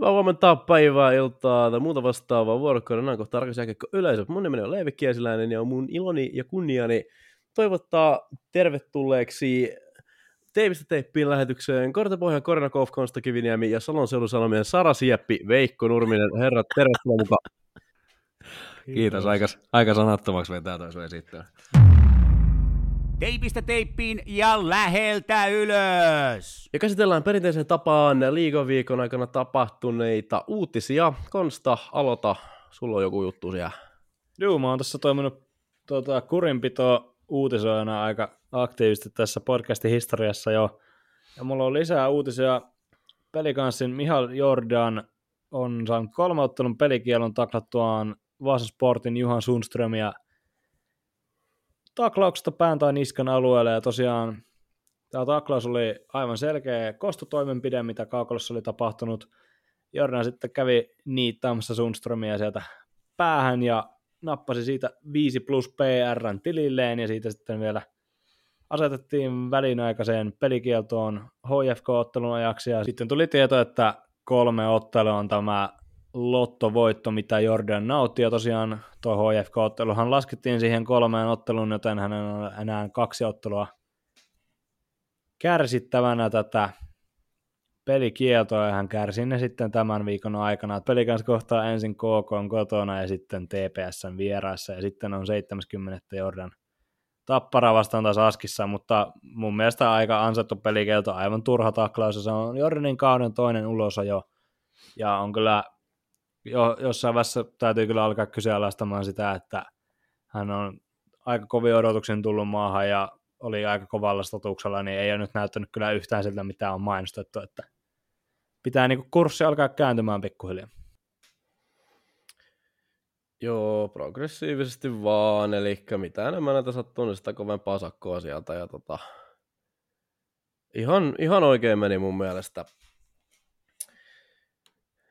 Hyvää huomenta, päivää, iltaa tai muuta vastaavaa vuorokauden näin kohta arkas jääkiekko yleisö. Mun nimeni on Leevi Kiesiläinen ja mun iloni ja kunniani toivottaa tervetulleeksi Teivistä teippiin lähetykseen Kortepohjan Korina Kof, Konsta Kiviniemi ja Salon seudun sanomien Sara Sieppi, Veikko Nurminen. Herrat, tervetuloa mukaan. Kiitos, aika, aika sanattomaksi vetää toi sun esittää. Teipistä teippiin ja läheltä ylös! Ja käsitellään perinteisen tapaan liigaviikon aikana tapahtuneita uutisia. Konsta, aloita. Sulla on joku juttu siellä. Joo, mä oon tässä toiminut tuota, kurinpito uutisoina aika aktiivisesti tässä podcastin historiassa jo. Ja mulla on lisää uutisia. Pelikanssin Mihal Jordan on saanut kolme ottelun pelikielon taklattuaan Vaasa Sportin Juhan Sundströmiä taklauksesta pään tai niskan alueelle, ja tosiaan tämä taklaus oli aivan selkeä kostotoimenpide, mitä kaukolossa oli tapahtunut. Jordan sitten kävi niittaamassa Sundströmiä sieltä päähän, ja nappasi siitä 5 plus PR tililleen, ja siitä sitten vielä asetettiin välinaikaiseen pelikieltoon HFK-ottelun ajaksi, ja sitten tuli tieto, että kolme ottelua on tämä lottovoitto, mitä Jordan nautti, ja tosiaan tuo HFK-otteluhan laskettiin siihen kolmeen otteluun, joten hänen on enää kaksi ottelua kärsittävänä tätä pelikieltoa, ja hän kärsi ne sitten tämän viikon aikana. Peli kanssa kohtaa ensin KK on kotona ja sitten TPSn vieraassa, ja sitten on 70. Jordan Tappara vastaan taas Askissa, mutta mun mielestä aika ansaittu pelikielto, aivan turha taklaus, se on Jordanin kauden toinen ulosajo, ja on kyllä jo, jossain vaiheessa täytyy kyllä alkaa kyseenalaistamaan sitä, että hän on aika kovin odotuksen tullut maahan ja oli aika kovalla statuksella, niin ei ole nyt näyttänyt kyllä yhtään siltä, mitä on mainostettu, että pitää niinku kurssi alkaa kääntymään pikkuhiljaa. Joo, progressiivisesti vaan, eli mitä enemmän näitä sattuu, niin sitä kovempaa sakkoa sieltä, ja tota, ihan, ihan oikein meni mun mielestä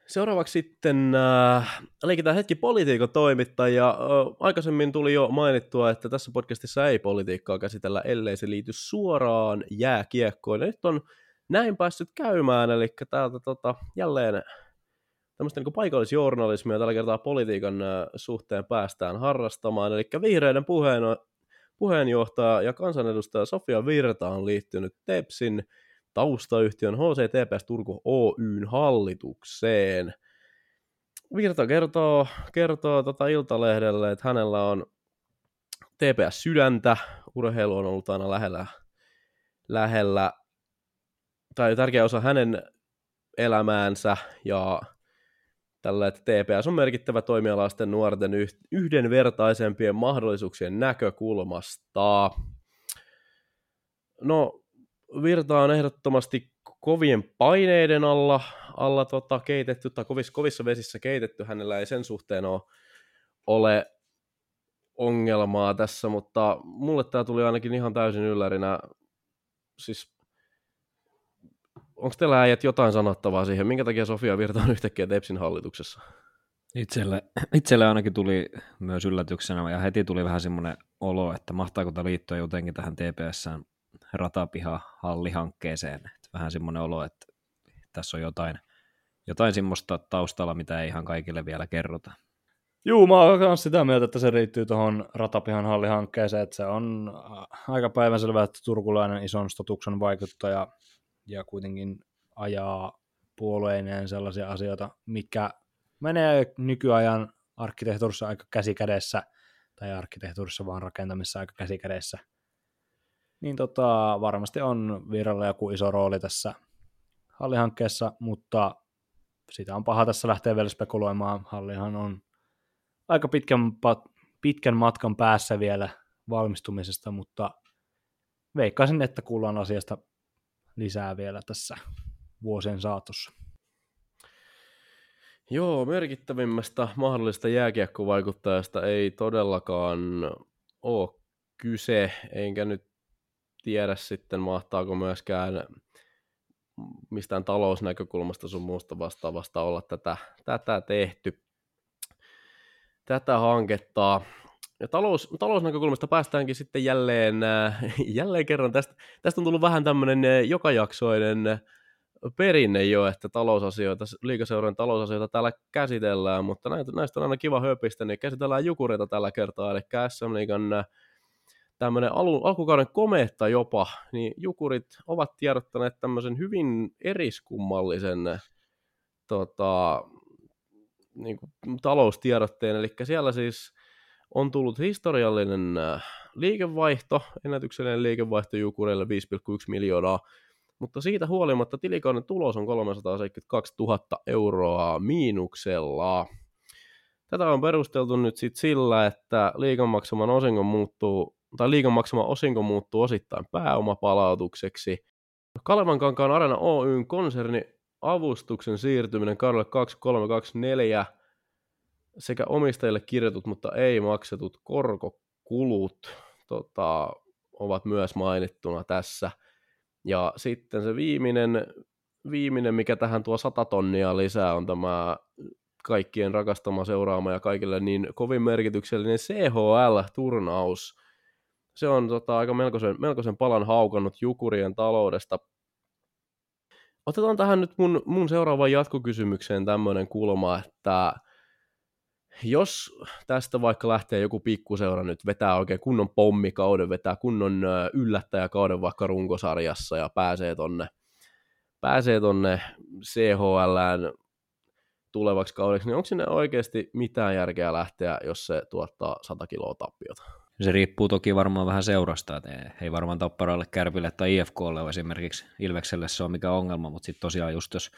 Seuraavaksi sitten äh, leikitään hetki politiikan toimittaja. Äh, aikaisemmin tuli jo mainittua, että tässä podcastissa ei politiikkaa käsitellä, ellei se liity suoraan jääkiekkoon. Ja nyt on näin päässyt käymään, eli täältä tota, jälleen tämmöistä niin paikallisjournalismia tällä kertaa politiikan äh, suhteen päästään harrastamaan. Eli vihreiden puheen, puheenjohtaja ja kansanedustaja Sofia Virta on liittynyt TEPSin taustayhtiön HCTPS Turku Oyn hallitukseen. Virta kertoo, kertoo tota Iltalehdelle, että hänellä on TPS sydäntä, urheilu on ollut aina lähellä, lähellä tai tärkeä osa hänen elämäänsä ja tällä, että TPS on merkittävä toimialaisten nuorten yhdenvertaisempien mahdollisuuksien näkökulmasta. No, Virta on ehdottomasti kovien paineiden alla, alla tota, keitetty, tai kovissa, kovissa vesissä keitetty. Hänellä ei sen suhteen ole, ole ongelmaa tässä, mutta mulle tämä tuli ainakin ihan täysin yllärinä. Siis, onko teillä äijät jotain sanottavaa siihen? Minkä takia Sofia Virta on yhtäkkiä Tepsin hallituksessa? Itselle, itselle ainakin tuli myös yllätyksenä ja heti tuli vähän semmoinen olo, että mahtaako tämä liittyä jotenkin tähän TPSään ratapiha hallihankkeeseen. Et vähän semmoinen olo, että tässä on jotain, jotain semmoista taustalla, mitä ei ihan kaikille vielä kerrota. Juu, mä oon myös sitä mieltä, että se riittyy tuohon ratapihan hallihankkeeseen, että se on äh, aika päivänselvä, että turkulainen ison statuksen vaikuttaja ja kuitenkin ajaa puolueineen sellaisia asioita, mitkä menee nykyajan arkkitehtuurissa aika käsikädessä, tai arkkitehtuurissa vaan rakentamisessa aika käsikädessä niin tota, varmasti on Virralla joku iso rooli tässä hallihankkeessa, mutta sitä on paha tässä lähteä vielä spekuloimaan. Hallihan on aika pitkän, pitkän matkan päässä vielä valmistumisesta, mutta veikkaisin, että kuullaan asiasta lisää vielä tässä vuosien saatossa. Joo, merkittävimmästä mahdollista jääkiekkovaikuttajasta ei todellakaan ole kyse, enkä nyt tiedä sitten, mahtaako myöskään mistään talousnäkökulmasta sun muusta vastaavasta olla tätä, tätä tehty, tätä hanketta. Ja talous, talousnäkökulmasta päästäänkin sitten jälleen, äh, jälleen kerran, tästä, tästä on tullut vähän tämmöinen äh, jokajaksoinen perinne jo, että talousasioita, liikaseurojen talousasioita täällä käsitellään, mutta näistä on aina kiva höpistä, niin käsitellään Jukureita tällä kertaa, eli SM Liigan äh, tämmöinen alu, alkukauden kometta jopa, niin Jukurit ovat tiedottaneet tämmöisen hyvin eriskummallisen tota, niin kuin, taloustiedotteen, eli siellä siis on tullut historiallinen äh, liikevaihto, ennätyksellinen liikevaihto Jukureille 5,1 miljoonaa, mutta siitä huolimatta tilikauden tulos on 372 000 euroa miinuksella. Tätä on perusteltu nyt sit sillä, että liikan maksaman osingon muuttuu, tai liikan maksama osinko muuttuu osittain pääomapalautukseksi. Kalevan kankaan Arena Oyn konserni avustuksen siirtyminen kaudelle 2324 sekä omistajille kirjatut, mutta ei maksetut korkokulut tota, ovat myös mainittuna tässä. Ja sitten se viimeinen, viimeinen, mikä tähän tuo 100 tonnia lisää, on tämä kaikkien rakastama seuraama ja kaikille niin kovin merkityksellinen CHL-turnaus. Se on tota, aika melkoisen, melkoisen palan haukannut Jukurien taloudesta. Otetaan tähän nyt mun, mun seuraavaan jatkokysymykseen tämmöinen kulma, että jos tästä vaikka lähtee joku pikkuseura nyt, vetää oikein kunnon pommikauden, vetää kunnon yllättäjäkauden vaikka runkosarjassa ja pääsee tonne, pääsee tonne CHLään tulevaksi kaudeksi, niin onko sinne oikeasti mitään järkeä lähteä, jos se tuottaa 100 kiloa tappiota? Se riippuu toki varmaan vähän seurasta, että ei varmaan Tapparalle, Kärpille tai IFKlle esimerkiksi Ilvekselle se on mikä ongelma, mutta sitten tosiaan just jos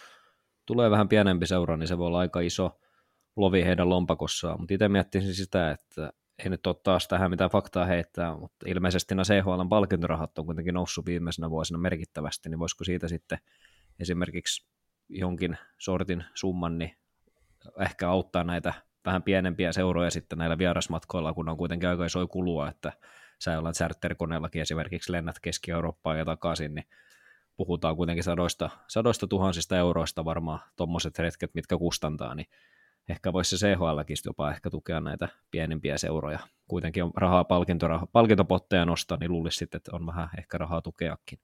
tulee vähän pienempi seura, niin se voi olla aika iso, lovi heidän lompakossaan, mutta itse miettisin sitä, että ei nyt ole taas tähän mitään faktaa heittää, mutta ilmeisesti nämä CHL palkintorahat on kuitenkin noussut viimeisenä vuosina merkittävästi, niin voisiko siitä sitten esimerkiksi jonkin sortin summan niin ehkä auttaa näitä vähän pienempiä seuroja sitten näillä vierasmatkoilla, kun on kuitenkin aika iso kulua, että sä jollain charterkoneellakin esimerkiksi lennät Keski-Eurooppaan ja takaisin, niin puhutaan kuitenkin sadoista, sadoista tuhansista euroista varmaan tuommoiset retket, mitkä kustantaa, niin ehkä voisi se CHLkin jopa ehkä tukea näitä pienempiä seuroja. Kuitenkin on rahaa palkintoraha, palkintopotteja nostaa, niin luulisi sitten, että on vähän ehkä rahaa tukeakin.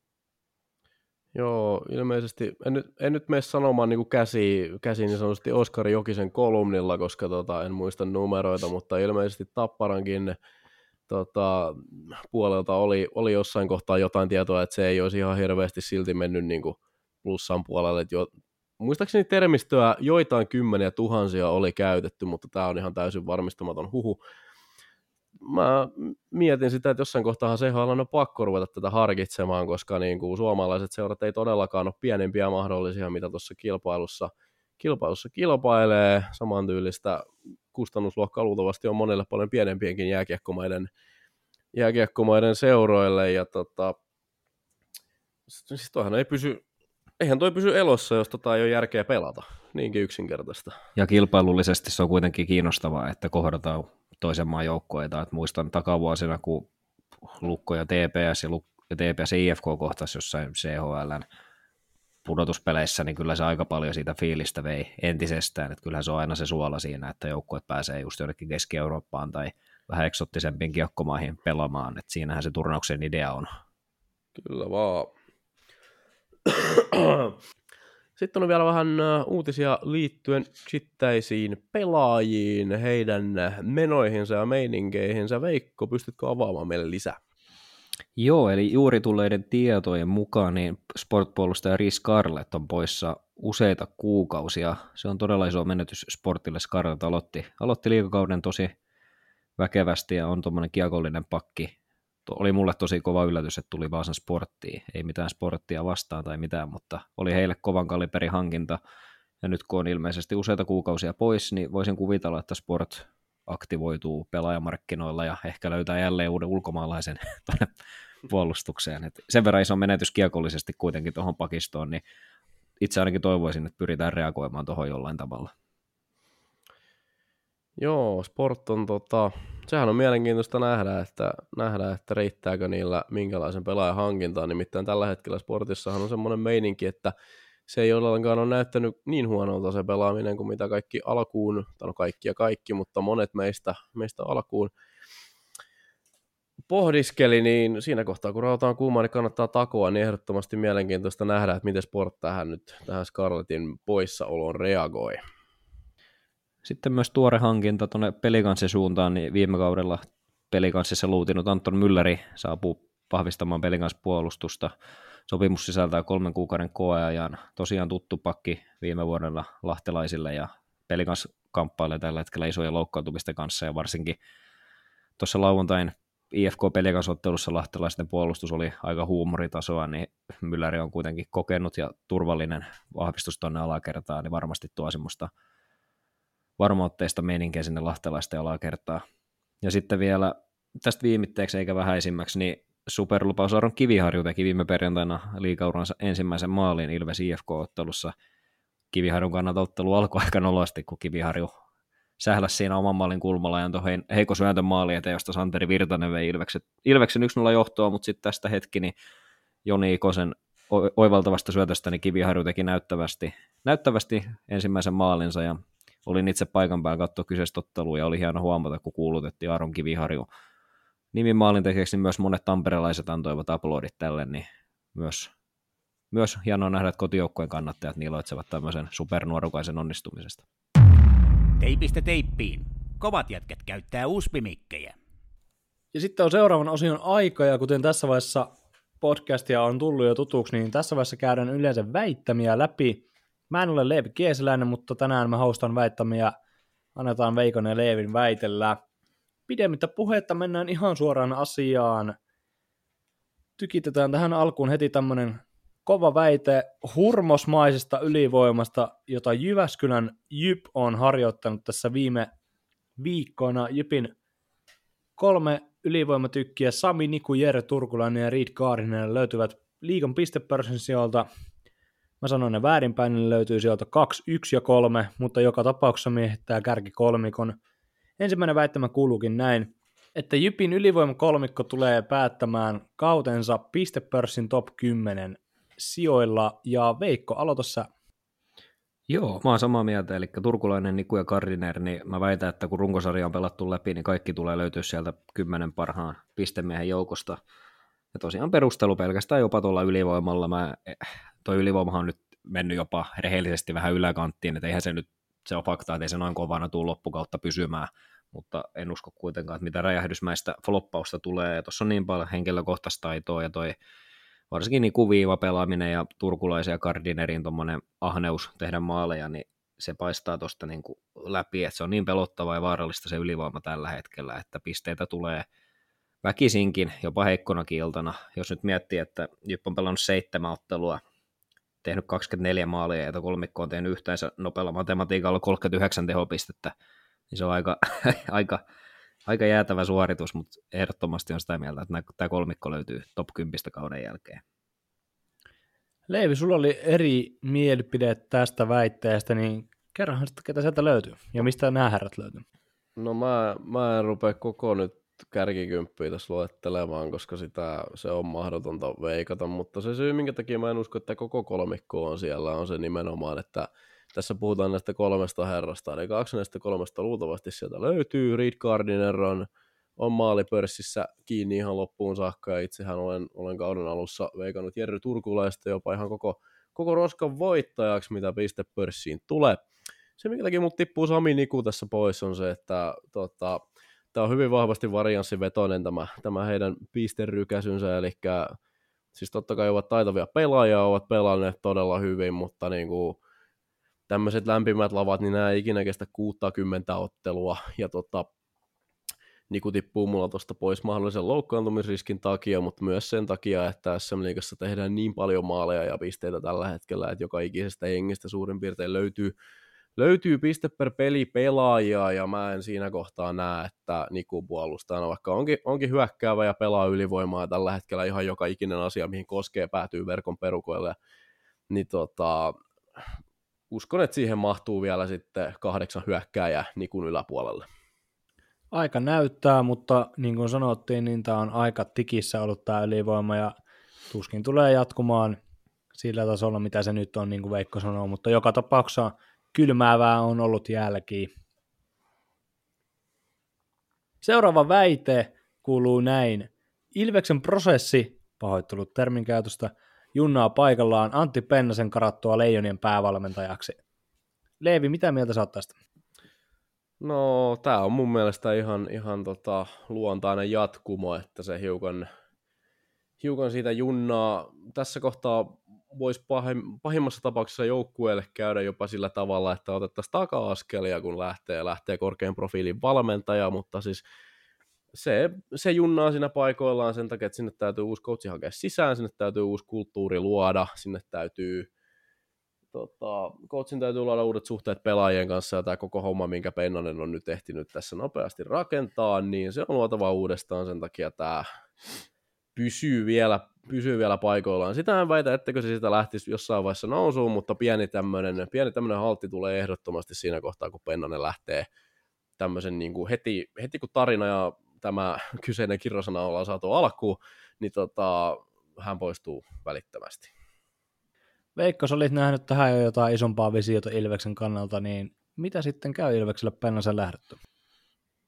Joo, ilmeisesti. En nyt, en nyt mene sanomaan niin käsi, käsi niin sanotusti Oskari Jokisen kolumnilla, koska tota, en muista numeroita, mutta ilmeisesti Tapparankin tota, puolelta oli, oli jossain kohtaa jotain tietoa, että se ei olisi ihan hirveästi silti mennyt niin kuin plussan puolelle, jo, muistaakseni termistöä joitain kymmeniä tuhansia oli käytetty, mutta tämä on ihan täysin varmistamaton huhu. Mä mietin sitä, että jossain kohtaa se on pakko ruveta tätä harkitsemaan, koska niin kuin suomalaiset seurat ei todellakaan ole pienempiä mahdollisia, mitä tuossa kilpailussa, kilpailussa kilpailee. Samantyylistä kustannusluokkaa luultavasti on monelle paljon pienempienkin jääkiekkomaiden, jääkiekkomaiden seuroille. Ja tota, siis ei pysy eihän toi pysy elossa, jos tota ei ole järkeä pelata. Niinkin yksinkertaista. Ja kilpailullisesti se on kuitenkin kiinnostavaa, että kohdataan toisen maan joukkoita. Et muistan takavuosina, kun Lukko ja TPS ja, Luk- ja TPS ja IFK kohtasi jossain CHLn pudotuspeleissä, niin kyllä se aika paljon siitä fiilistä vei entisestään. Että kyllähän se on aina se suola siinä, että joukkueet pääsee just jonnekin Keski-Eurooppaan tai vähän eksottisempiin kiekkomaihin pelaamaan. Että siinähän se turnauksen idea on. Kyllä vaan. Sitten on vielä vähän uutisia liittyen chittäisiin pelaajiin, heidän menoihinsa ja meininkeihinsä. Veikko, pystytkö avaamaan meille lisää? Joo, eli juuri tulleiden tietojen mukaan niin sportpuolustaja Riis Scarlett on poissa useita kuukausia. Se on todella iso menetys sportille. Scarlett aloitti, aloitti liikakauden tosi väkevästi ja on tuommoinen kiekollinen pakki, oli mulle tosi kova yllätys, että tuli Vaasan sporttiin. Ei mitään sporttia vastaan tai mitään, mutta oli heille kovan kaliberin hankinta. Ja nyt kun on ilmeisesti useita kuukausia pois, niin voisin kuvitella, että sport aktivoituu pelaajamarkkinoilla ja ehkä löytää jälleen uuden ulkomaalaisen tuonne puolustukseen. Et sen verran iso menetys kiekollisesti kuitenkin tuohon pakistoon, niin itse ainakin toivoisin, että pyritään reagoimaan tuohon jollain tavalla. Joo, sport on tota, sehän on mielenkiintoista nähdä, että, nähdä, että riittääkö niillä minkälaisen pelaajan hankintaan. Nimittäin tällä hetkellä sportissahan on semmoinen meininki, että se ei ollenkaan ole näyttänyt niin huonolta se pelaaminen kuin mitä kaikki alkuun, tai no kaikki ja kaikki, mutta monet meistä, meistä alkuun pohdiskeli, niin siinä kohtaa kun rauta on kuuma, niin kannattaa takoa, niin ehdottomasti mielenkiintoista nähdä, että miten Sport tähän nyt, tähän Scarletin poissaoloon reagoi. Sitten myös tuore hankinta tuonne pelikanssin suuntaan, niin viime kaudella pelikanssissa luutinut Anton Mülleri saapuu vahvistamaan pelikanspuolustusta. Sopimus sisältää kolmen kuukauden koeajan. Tosiaan tuttu pakki viime vuodella lahtelaisille ja pelikans kamppailee tällä hetkellä isoja loukkaantumisten kanssa ja varsinkin tuossa lauantain IFK pelikasottelussa lahtelaisten puolustus oli aika huumoritasoa, niin Mylläri on kuitenkin kokenut ja turvallinen vahvistus tuonne alakertaan, niin varmasti tuo semmoista varmoitteista meininkiä sinne lahtelaisten alakertaan. Ja sitten vielä tästä viimitteeksi eikä vähäisimmäksi, niin superlupaus Aron Kiviharju teki viime perjantaina liikauransa ensimmäisen maalin Ilves IFK-ottelussa. Kiviharjun kannalta ottelu alkoi aika nolosti, kun Kiviharju sähläs siinä oman maalin kulmalla ja antoi heikko syöntön maali eteen, josta Santeri Virtanen vei Ilveksen, Ilveksen 1-0 johtoa, mutta sitten tästä hetki, niin Joni Ikosen oivaltavasta syötöstä niin Kiviharju teki näyttävästi, näyttävästi ensimmäisen maalinsa ja olin itse paikan päällä katsoa kyseistä ottelua ja oli hieno huomata, kun kuulutettiin Aron Kiviharju nimin maalintekijäksi, niin myös monet tamperelaiset antoivat aplodit tälle, niin myös, myös hienoa nähdä, että kotijoukkueen kannattajat niiloitsevat tämmöisen supernuorukaisen onnistumisesta. Teipistä teippiin. Kovat jätkät käyttää uspimikkejä. Ja sitten on seuraavan osion aika, ja kuten tässä vaiheessa podcastia on tullut jo tutuksi, niin tässä vaiheessa käydään yleensä väittämiä läpi. Mä en ole Leevi Kieseläinen, mutta tänään mä hostan väittämiä. Annetaan Veikon ja Leevin väitellä. Pidemmittä puhetta mennään ihan suoraan asiaan. Tykitetään tähän alkuun heti tämmönen kova väite hurmosmaisesta ylivoimasta, jota Jyväskylän Jyp on harjoittanut tässä viime viikkoina. Jypin kolme ylivoimatykkiä, Sami Niku, Jere Turkulainen ja Reed Kaarinen löytyvät liikan pistepörssin sieltä. Mä sanoin ne väärinpäin, ne löytyy sieltä 2, 1 ja 3, mutta joka tapauksessa miehittää kärki kolmikon. Ensimmäinen väittämä kuuluukin näin, että Jypin ylivoimakolmikko tulee päättämään kautensa pistepörssin top 10 sijoilla, ja Veikko, aloita sä. Joo, mä oon samaa mieltä, eli turkulainen Niku ja Kardiner, niin mä väitän, että kun runkosarja on pelattu läpi, niin kaikki tulee löytyä sieltä kymmenen parhaan pistemiehen joukosta. Ja tosiaan perustelu pelkästään jopa tuolla ylivoimalla. Mä, toi ylivoimahan on nyt mennyt jopa rehellisesti vähän yläkanttiin, että eihän se nyt, se on fakta, että ei se noin kovana tule loppukautta pysymään, mutta en usko kuitenkaan, että mitä räjähdysmäistä floppausta tulee. Tuossa on niin paljon henkilökohtaista taitoa ja toi varsinkin niin kuviiva pelaaminen ja turkulaisen ja kardinerin tuommoinen ahneus tehdä maaleja, niin se paistaa tuosta niin läpi, että se on niin pelottava ja vaarallista se ylivoima tällä hetkellä, että pisteitä tulee väkisinkin, jopa heikkona iltana. Jos nyt miettii, että Jyp on pelannut seitsemän ottelua, tehnyt 24 maalia ja kolmikko on tehnyt yhteensä nopealla matematiikalla 39 tehopistettä, niin se on aika, aika, aika jäätävä suoritus, mutta ehdottomasti on sitä mieltä, että tämä kolmikko löytyy top 10 kauden jälkeen. Leivi, sulla oli eri mielipide tästä väitteestä, niin kerrohan sitten, ketä sieltä löytyy ja mistä nämä herrat löytyy. No mä, mä en rupea koko nyt kärkikymppiä tässä luettelemaan, koska sitä, se on mahdotonta veikata, mutta se syy, minkä takia mä en usko, että koko kolmikko on siellä, on se nimenomaan, että tässä puhutaan näistä kolmesta herrasta, eli kaksi näistä kolmesta luultavasti sieltä löytyy. Reed Gardiner on, on maalipörssissä kiinni ihan loppuun saakka, ja itsehän olen, olen kauden alussa veikannut Jerry Turkulaista jopa ihan koko, koko roskan voittajaksi, mitä pistepörssiin tulee. Se, minkä takia mut tippuu Sami Niku tässä pois, on se, että tota, tämä on hyvin vahvasti varianssivetoinen tämä, tämä heidän pisterykäsynsä, eli siis totta kai ovat taitavia pelaajia, ovat pelanneet todella hyvin, mutta niin kuin, tämmöiset lämpimät lavat, niin nämä ei ikinä kestä 60 ottelua, ja tota, Niku tippuu mulla tuosta pois mahdollisen loukkaantumisriskin takia, mutta myös sen takia, että SM Liigassa tehdään niin paljon maaleja ja pisteitä tällä hetkellä, että joka ikisestä jengistä suurin piirtein löytyy, löytyy piste per peli pelaajia, ja mä en siinä kohtaa näe, että Niku puolustaa, vaikka onkin, onkin hyökkäävä ja pelaa ylivoimaa tällä hetkellä ihan joka ikinen asia, mihin koskee, päätyy verkon perukoille, niin tota, uskon, että siihen mahtuu vielä sitten kahdeksan hyökkääjää Nikun yläpuolelle. Aika näyttää, mutta niin kuin sanottiin, niin tämä on aika tikissä ollut tämä ylivoima ja tuskin tulee jatkumaan sillä tasolla, mitä se nyt on, niin kuin Veikko sanoo, mutta joka tapauksessa kylmäävää on ollut jälki. Seuraava väite kuuluu näin. Ilveksen prosessi, pahoittelut termin käytöstä, junnaa paikallaan Antti Pennasen karattua Leijonien päävalmentajaksi. Leevi, mitä mieltä sä oot tästä? No, tämä on mun mielestä ihan, ihan tota, luontainen jatkumo, että se hiukan, hiukan siitä junnaa. Tässä kohtaa voisi pahim, pahimmassa tapauksessa joukkueelle käydä jopa sillä tavalla, että otettaisiin taka-askelia, kun lähtee, lähtee korkean profiilin valmentaja, mutta siis se, se junnaa siinä paikoillaan sen takia, että sinne täytyy uusi coachi hakea sisään, sinne täytyy uusi kulttuuri luoda, sinne täytyy tota, coachin täytyy luoda uudet suhteet pelaajien kanssa ja tämä koko homma, minkä Pennanen on nyt ehtinyt tässä nopeasti rakentaa, niin se on luotava uudestaan sen takia tämä pysyy vielä, pysyy vielä paikoillaan. Sitä en väitä, ettekö se sitä lähtisi jossain vaiheessa nousuun, mutta pieni tämmöinen, pieni tämmöinen haltti tulee ehdottomasti siinä kohtaa, kun Pennanen lähtee tämmöisen niin kuin heti, heti kun tarina ja tämä kyseinen kirjasana ollaan saatu alkuun, niin tota, hän poistuu välittömästi. Veikko, sä olit nähnyt tähän jo jotain isompaa visiota Ilveksen kannalta, niin mitä sitten käy Ilvekselle Pennasen lähdetty?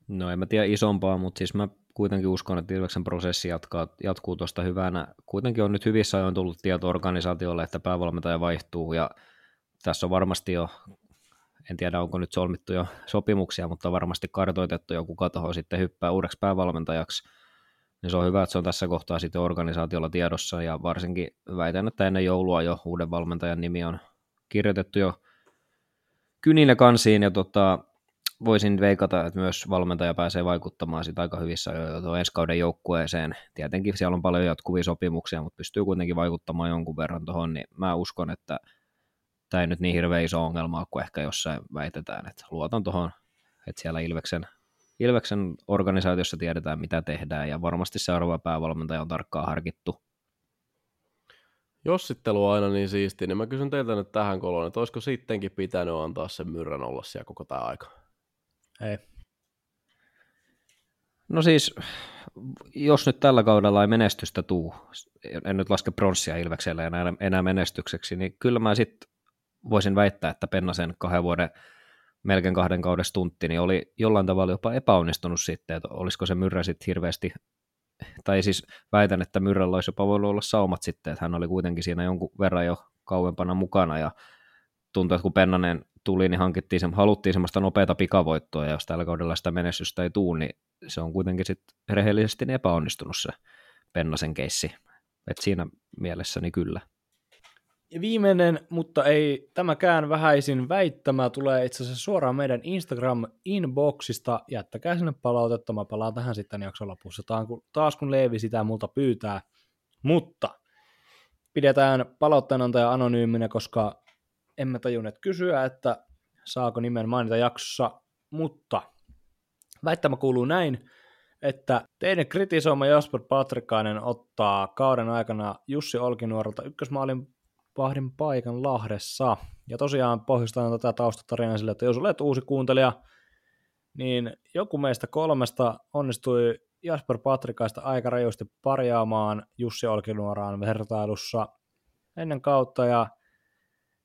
No en mä tiedä isompaa, mutta siis mä kuitenkin uskon, että Ilveksen prosessi jatkaa, jatkuu tuosta hyvänä. Kuitenkin on nyt hyvissä ajoin tullut tieto organisaatiolle, että päävalmentaja vaihtuu ja tässä on varmasti jo, en tiedä onko nyt solmittu jo sopimuksia, mutta varmasti kartoitettu jo kuka taho sitten hyppää uudeksi päävalmentajaksi. Niin se on hyvä, että se on tässä kohtaa sitten organisaatiolla tiedossa ja varsinkin väitän, että ennen joulua jo uuden valmentajan nimi on kirjoitettu jo kynille kansiin ja tota, voisin veikata, että myös valmentaja pääsee vaikuttamaan sitä aika hyvissä jo ensi kauden joukkueeseen. Tietenkin siellä on paljon jatkuvia sopimuksia, mutta pystyy kuitenkin vaikuttamaan jonkun verran tuohon, niin mä uskon, että tämä ei nyt niin hirveän iso ongelma kuin ehkä jossain väitetään, että luotan tuohon, että siellä Ilveksen, Ilveksen organisaatiossa tiedetään, mitä tehdään, ja varmasti seuraava päävalmentaja on tarkkaan harkittu. Jossittelu on aina niin siisti, niin mä kysyn teiltä nyt tähän koloon, että olisiko sittenkin pitänyt antaa sen myrrän olla siellä koko tämä aika? Ei. No siis, jos nyt tällä kaudella ei menestystä tuu, en nyt laske pronssia Ilveksellä enää, enää menestykseksi, niin kyllä mä sitten voisin väittää, että Pennasen kahden vuoden, melkein kahden kauden stuntti, niin oli jollain tavalla jopa epäonnistunut sitten, että olisiko se myrrä sitten hirveästi, tai siis väitän, että myrrällä olisi jopa voinut olla saumat sitten, että hän oli kuitenkin siinä jonkun verran jo kauempana mukana, ja tuntuu, että kun Pennanen tuli, niin hankittiin, haluttiin semmoista nopeata pikavoittoa, ja jos tällä kaudella sitä menestystä ei tule, niin se on kuitenkin sitten rehellisesti epäonnistunut se Pennasen keissi. Et siinä mielessä niin kyllä. Ja viimeinen, mutta ei tämäkään vähäisin väittämä, tulee itse asiassa suoraan meidän Instagram-inboxista. Jättäkää sinne palautetta, mä palaan tähän sitten jakson lopussa. Taas kun Leevi sitä multa pyytää. Mutta pidetään palautteenantaja anonyyminä, koska emme tajunneet kysyä, että saako nimen mainita jaksossa, mutta väittämä kuuluu näin, että teidän kritisoima Jasper Patrikainen ottaa kauden aikana Jussi Olkinuorelta ykkösmaalin vahdin paikan Lahdessa. Ja tosiaan pohjustan tätä taustatarinaa sille, että jos olet uusi kuuntelija, niin joku meistä kolmesta onnistui Jasper Patrikaista aika rajusti parjaamaan Jussi Olkinuoraan vertailussa ennen kautta, ja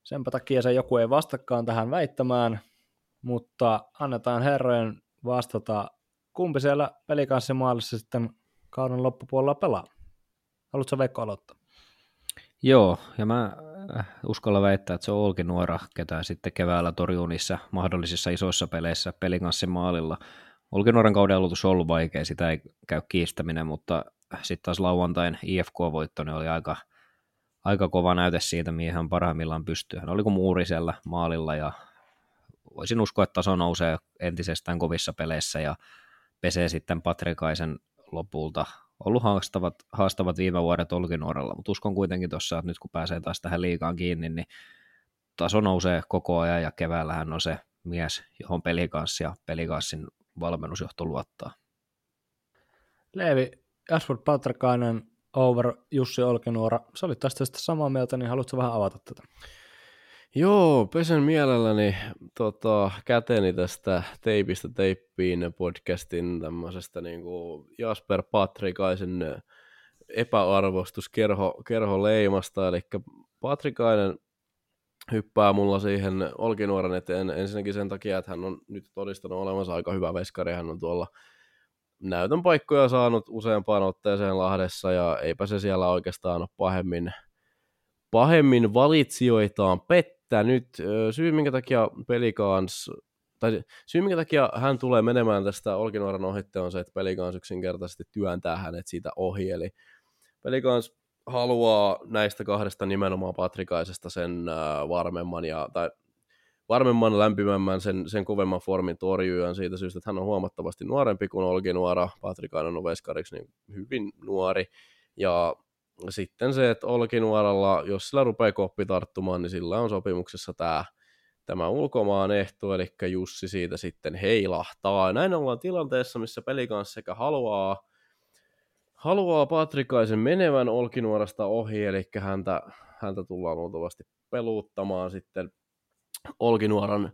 senpä takia se joku ei vastakaan tähän väittämään, mutta annetaan herrojen vastata, kumpi siellä pelikansimaalissa sitten kauden loppupuolella pelaa. Haluatko Veikko aloittaa? Joo, ja mä äh, uskalla väittää, että se on Olki Nuora, ketä sitten keväällä torjuu niissä mahdollisissa isoissa peleissä pelikanssin maalilla. Olki Nuoran kauden aloitus on ollut vaikea, sitä ei käy kiistäminen, mutta sitten taas lauantain IFK-voitto niin oli aika, aika kova näyte siitä, mihin hän parhaimmillaan pystyy. Hän oli kuin muuri siellä maalilla ja voisin uskoa, että taso nousee entisestään kovissa peleissä ja pesee sitten Patrikaisen lopulta ollut haastavat, haastavat viime vuodet Olkinuorella, mutta uskon kuitenkin tuossa, että nyt kun pääsee taas tähän liikaan kiinni, niin taso nousee koko ajan ja keväällä hän on se mies, johon pelikanssi ja pelikanssin valmennusjohto luottaa. Leevi, Ashford Patrikainen over Jussi Olkinuora. Sä olit tästä samaa mieltä, niin haluatko vähän avata tätä? Joo, pesen mielelläni tota, käteni tästä teipistä teippiin podcastin tämmöisestä niin kuin Jasper Patrikaisen epäarvostus kerho, kerho leimasta, eli Patrikainen hyppää mulla siihen Olkinuoren eteen ensinnäkin sen takia, että hän on nyt todistanut olevansa aika hyvä veskari, hän on tuolla näytön paikkoja saanut useampaan otteeseen Lahdessa ja eipä se siellä oikeastaan ole pahemmin, pahemmin valitsijoitaan pettänyt. Syy, minkä takia Pelikans, tai syy, minkä takia hän tulee menemään tästä Olkinuoran ohitte on se, että Pelikans yksinkertaisesti työntää hänet siitä ohi, eli Pelikans haluaa näistä kahdesta nimenomaan Patrikaisesta sen varmemman ja, tai varmemman, lämpimämmän, sen, sen kovemman formin torjujan siitä syystä, että hän on huomattavasti nuorempi kuin Olgi Nuora, Patrikainen on veskariksi niin hyvin nuori, ja sitten se, että Olki Nuoralla, jos sillä rupeaa koppi tarttumaan, niin sillä on sopimuksessa tämä, tämä ulkomaan ehto, eli Jussi siitä sitten heilahtaa. Näin ollaan tilanteessa, missä pelikanssa sekä haluaa, haluaa Patrikaisen menevän Olkinuorasta ohi, eli häntä, häntä tullaan luultavasti peluuttamaan sitten Olkinuoran